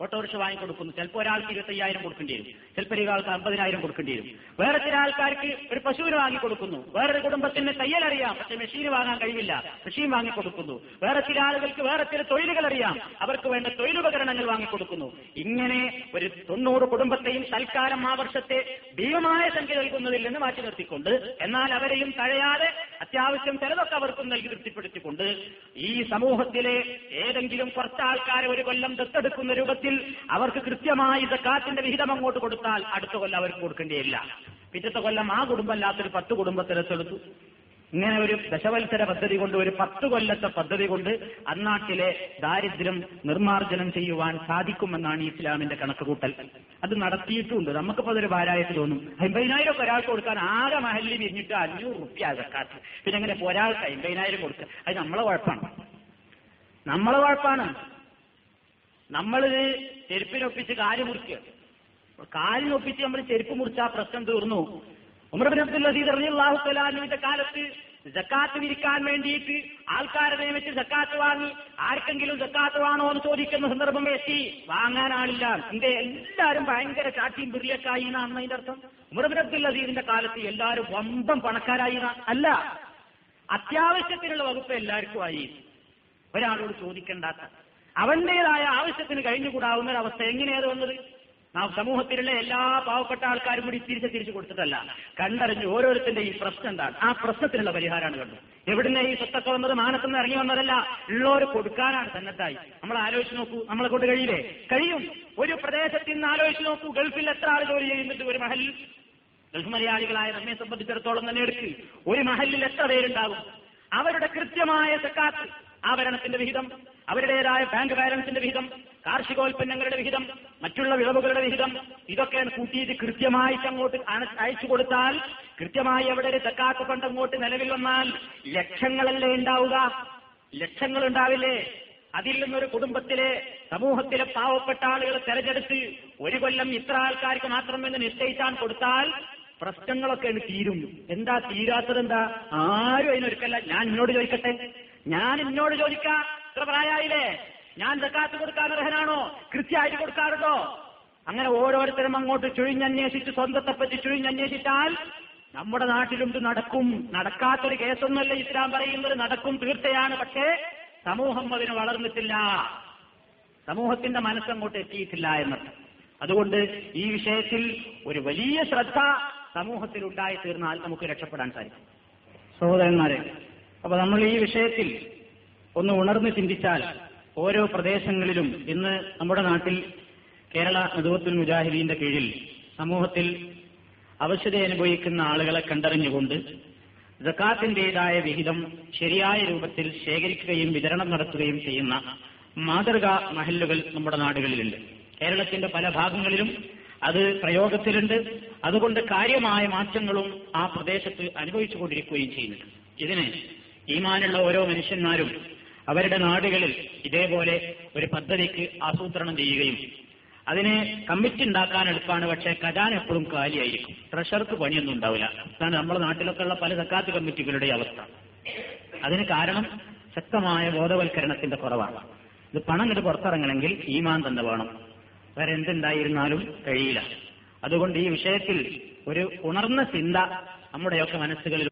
ഓട്ടോറിക്ഷ വാങ്ങിക്കൊടുക്കുന്നു. ചിലപ്പോൾ ഒരാൾക്ക് ഇരുപത്തയ്യായിരം കൊടുക്കേണ്ടി വരും. ചിലപ്പോൾ ഒരാൾക്ക് അമ്പതിനായിരം കൊടുക്കേണ്ടി വരും. വേറെ ചില ആൾക്കാർക്ക് ഒരു പശുവിന് വാങ്ങിക്കൊടുക്കുന്നു. വേറൊരു കുടുംബത്തിന് തയ്യൽ അറിയാം പക്ഷെ മെഷീൻ വാങ്ങാൻ കഴിയില്ല മെഷീൻ വാങ്ങിക്കൊടുക്കുന്നു. വേറെ ചില ആളുകൾക്ക് വേറെ ചില തൊഴിലുകൾ അറിയാം അവർക്ക് വേണ്ട തൊഴിലുപകരണങ്ങൾ വാങ്ങിക്കൊടുക്കുന്നു. ഇങ്ങനെ ഒരു തൊണ്ണൂറ് കുടുംബത്തെയും തൽക്കാലം ആ വർഷത്തെ ഭീമമായ സംഖ്യ നൽകുന്നതിൽ നിന്ന് മാറ്റി നിർത്തിക്കൊണ്ട് എന്നാൽ അവരെയും തഴയാതെ അത്യാവശ്യം ചിലതൊക്കെ അവർക്കും നൽകി തൃപ്തിപ്പെടുത്തിക്കൊണ്ട് ഈ സമൂഹത്തിലെ ഏതെങ്കിലും കുറച്ച് ആൾക്കാരെ ഒരു കൊല്ലം ദത്തെടുക്കുന്ന രൂപത്തിൽ അവർക്ക് കൃത്യമായി സക്കാത്തിന്റെ വിഹിതം അങ്ങോട്ട് കൊടുത്താൽ അടുത്ത കൊല്ലം അവർക്ക് കൊടുക്കേണ്ടിയില്ല. പിറ്റത്തെ കൊല്ലം ആ കുടുംബം കുടുംബമല്ലാത്തൊരു പത്ത് കുടുംബത്തെ ദത്തെടുത്തു ഇങ്ങനെ ഒരു ദശവത്സര പദ്ധതി കൊണ്ട് ഒരു പത്ത് കൊല്ലത്തെ പദ്ധതി കൊണ്ട് അന്നാട്ടിലെ ദാരിദ്ര്യം നിർമ്മാർജനം ചെയ്യുവാൻ സാധിക്കുമെന്നാണ് ഇസ്ലാമിന്റെ കണക്കുകൂട്ടൽ. അത് നടത്തിയിട്ടുണ്ട്. നമുക്കിപ്പോ അതൊരു ഭാരായിട്ട് തോന്നും. അമ്പതിനായിരം ഒക്കെ ഒരാൾക്ക് കൊടുക്കാൻ ആകെ മഹലിൽ വിരിഞ്ഞിട്ട് അഞ്ഞൂറ് റുപ്യ സക്കാത്ത് പിന്നെ അങ്ങനെ ഒരാൾക്ക് അമ്പതിനായിരം കൊടുക്കുക അത് നമ്മളെ കുഴപ്പമാണ്. നമ്മളെ കുഴപ്പമാണ്. നമ്മളിത് ചെരുപ്പിനൊപ്പിച്ച് കാൽ മുറിക്കുക. കാലിനൊപ്പിച്ച് നമ്മൾ ചെരുപ്പ് മുറിച്ച ആ പ്രശ്നം തീർന്നു. ഉമർബിൻ അബ്ദുൽ അസീദ് റളിയല്ലാഹു കാലത്ത് ജക്കാത്ത് വിരിക്കാൻ വേണ്ടിയിട്ട് ആൾക്കാരെ നിയമിച്ച് ജക്കാത്ത് വാങ്ങി ആർക്കെങ്കിലും ജക്കാത്ത് വേണോ എന്ന് ചോദിക്കുന്ന സന്ദർഭം എത്തി. വാങ്ങാൻ ആളില്ല. എന്റെ എല്ലാവരും ഭയങ്കര ചാട്ടിയും ബിറിയൊക്കായി എന്നാണ് അതിന്റെ അർത്ഥം. ഉമർബിൻ അബ്ദുൽ അസീദിന്റെ കാലത്ത് എല്ലാവരും വമ്പം പണക്കാരായി അല്ല. അത്യാവശ്യത്തിനുള്ള വകുപ്പ് എല്ലാവർക്കും ആയി. ഒരാളോട് ചോദിക്കേണ്ടാത്ത അവന്റേതായ ആവശ്യത്തിന് കഴിഞ്ഞുകൂടാവുന്ന ഒരു അവസ്ഥ എങ്ങനെയാണ് വന്നത്? നാം സമൂഹത്തിലുള്ള എല്ലാ പാവപ്പെട്ട ആൾക്കാരും കൂടി തിരിച്ച് തിരിച്ചു കൊടുത്തിട്ടല്ല കണ്ടറിഞ്ഞ് ഓരോരുത്തരുടെ ഈ പ്രശ്നം എന്താണ്? ആ പ്രശ്നത്തിനുള്ള പരിഹാരമാണ് കണ്ടു. എവിടുന്ന് ഈ സ്വത്തൊക്കെ വന്നത്? മാനത്തുനിന്ന് ഇറങ്ങി വന്നതല്ല ഉള്ളവർ കൊടുക്കാനാണ് തന്നത്തായി. നമ്മൾ ആലോചിച്ച് നോക്കൂ നമ്മളെ കൊണ്ട് കഴിയില്ലേ? കഴിയും. ഒരു പ്രദേശത്തിൽ നിന്ന് ആലോചിച്ച് നോക്കൂ ഗൾഫിൽ എത്ര ആൾ ജോലി ചെയ്യുന്നുണ്ട്? ഒരു മഹലിൽ ഗൾഫ് മലയാളികളായ നമ്മെ സംബന്ധിച്ചിടത്തോളം തന്നെ എടുക്ക്. ഒരു മഹലിൽ എത്ര പേരുണ്ടാകും? അവരുടെ കൃത്യമായ സക്കാത്ത് ആഭരണത്തിന്റെ വിഹിതം അവരുടേതായ ബാങ്ക് ബാലൻസിന്റെ വിഹിതം കാർഷികോൽപ്പന്നങ്ങളുടെ വിഹിതം മറ്റുള്ള വിളവുകളുടെ വിഹിതം ഇതൊക്കെ കൂട്ടിയിട്ട് കൃത്യമായിട്ട് അങ്ങോട്ട് അയച്ചു കൊടുത്താൽ കൃത്യമായി അവിടെ ഒരു തെക്കാത്ത ഫണ്ട് അങ്ങോട്ട് നിലവിൽ വന്നാൽ ലക്ഷങ്ങളല്ലേ ഉണ്ടാവുക? ലക്ഷങ്ങൾ ഉണ്ടാവില്ലേ? അതിൽ നിന്നൊരു കുടുംബത്തിലെ സമൂഹത്തിലെ പാവപ്പെട്ട ആളുകളെ തെരഞ്ഞെടുത്ത് ഒരു കൊല്ലം ഇത്ര ആൾക്കാർക്ക് മാത്രമെന്ന് നിശ്ചയിച്ചാൽ കൊടുത്താൽ പ്രശ്നങ്ങളൊക്കെ അതിന് തീരും. എന്താ തീരാത്തത് എന്താ ആരും അതിനൊരുക്കല്ല. ഞാൻ എന്നോട് ചോദിക്കട്ടെ? ഞാൻ എന്നോട് ചോദിക്കാം. ഇത്ര പ്രായമായില്ലേ ഞാൻ സക്കാത്ത് കൊടുക്കാൻ അർഹനാണോ? കൃത്യമായിട്ട് കൊടുക്കാറുണ്ടോ? അങ്ങനെ ഓരോരുത്തരും അങ്ങോട്ട് ചുഴിഞ്ഞന്വേഷിച്ച് സ്വന്തത്തെപ്പറ്റി ചുഴിഞ്ഞന്വേഷിച്ചാൽ നമ്മുടെ നാട്ടിലും ഇത് നടക്കും. നടക്കാത്തൊരു കേസൊന്നുമല്ല ഇസ്ലാം പറയുന്നത്. നടക്കും തീർച്ചയാണ് പക്ഷേ സമൂഹം അതിന് വളർന്നിട്ടില്ല. സമൂഹത്തിന്റെ മനസ്സങ്ങോട്ട് എത്തിയിട്ടില്ല എന്നത് അതുകൊണ്ട് ഈ വിഷയത്തിൽ ഒരു വലിയ ശ്രദ്ധ സമൂഹത്തിൽ ഉണ്ടായി തീർന്നാൽ നമുക്ക് രക്ഷപ്പെടാൻ സാധിക്കും. സഹോദരന്മാരെ അപ്പൊ നമ്മൾ ഈ വിഷയത്തിൽ ഒന്ന് ഉണർന്ന് ചിന്തിച്ചാൽ ഓരോ പ്രദേശങ്ങളിലും ഇന്ന് നമ്മുടെ നാട്ടിൽ കേരള നദുവത്തുൽ മുജാഹിദീന്റെ കീഴിൽ സമൂഹത്തിൽ അവശത അനുഭവിക്കുന്ന ആളുകളെ കണ്ടറിഞ്ഞുകൊണ്ട് ജക്കാത്തിന്റേതായ വിഹിതം ശരിയായ രൂപത്തിൽ ശേഖരിക്കുകയും വിതരണം നടത്തുകയും ചെയ്യുന്ന മാതൃകാ മഹല്ലുകൾ നമ്മുടെ നാടുകളിലുണ്ട്. കേരളത്തിന്റെ പല ഭാഗങ്ങളിലും അത് പ്രയോഗത്തിലുണ്ട്. അതുകൊണ്ട് കാര്യമായ മാറ്റങ്ങളും ആ പ്രദേശത്ത് അനുഭവിച്ചുകൊണ്ടിരിക്കുകയും ചെയ്യുന്നുണ്ട്. ഇതിന് ഈമാനുള്ള ഓരോ മനുഷ്യന്മാരും അവരുടെ നാടുകളിൽ ഇതേപോലെ ഒരു പദ്ധതിക്ക് ആസൂത്രണം ചെയ്യുകയും അതിനെ കമ്മിറ്റി ഉണ്ടാക്കാൻ എളുപ്പമാണ് പക്ഷേ കരാൻ എപ്പോഴും കാലിയായിരിക്കും. ട്രഷർക്ക് പണിയൊന്നും ഉണ്ടാവില്ല. അതാണ് നമ്മുടെ നാട്ടിലൊക്കെ ഉള്ള പല സക്കാത്ത് കമ്മിറ്റികളുടെ അവസ്ഥ. അതിന് കാരണം ശക്തമായ ബോധവൽക്കരണത്തിന്റെ കുറവാണ്. ഇത് പണം ഇങ്ങോട്ട് പുറത്തിറങ്ങണമെങ്കിൽ ഈമാൻ തന്നെ വേണം. വേറെ എന്തുണ്ടായിരുന്നാലും കഴിയില്ല. അതുകൊണ്ട് ഈ വിഷയത്തിൽ ഒരു ഉണർന്ന ചിന്ത നമ്മുടെയൊക്കെ മനസ്സുകളിൽ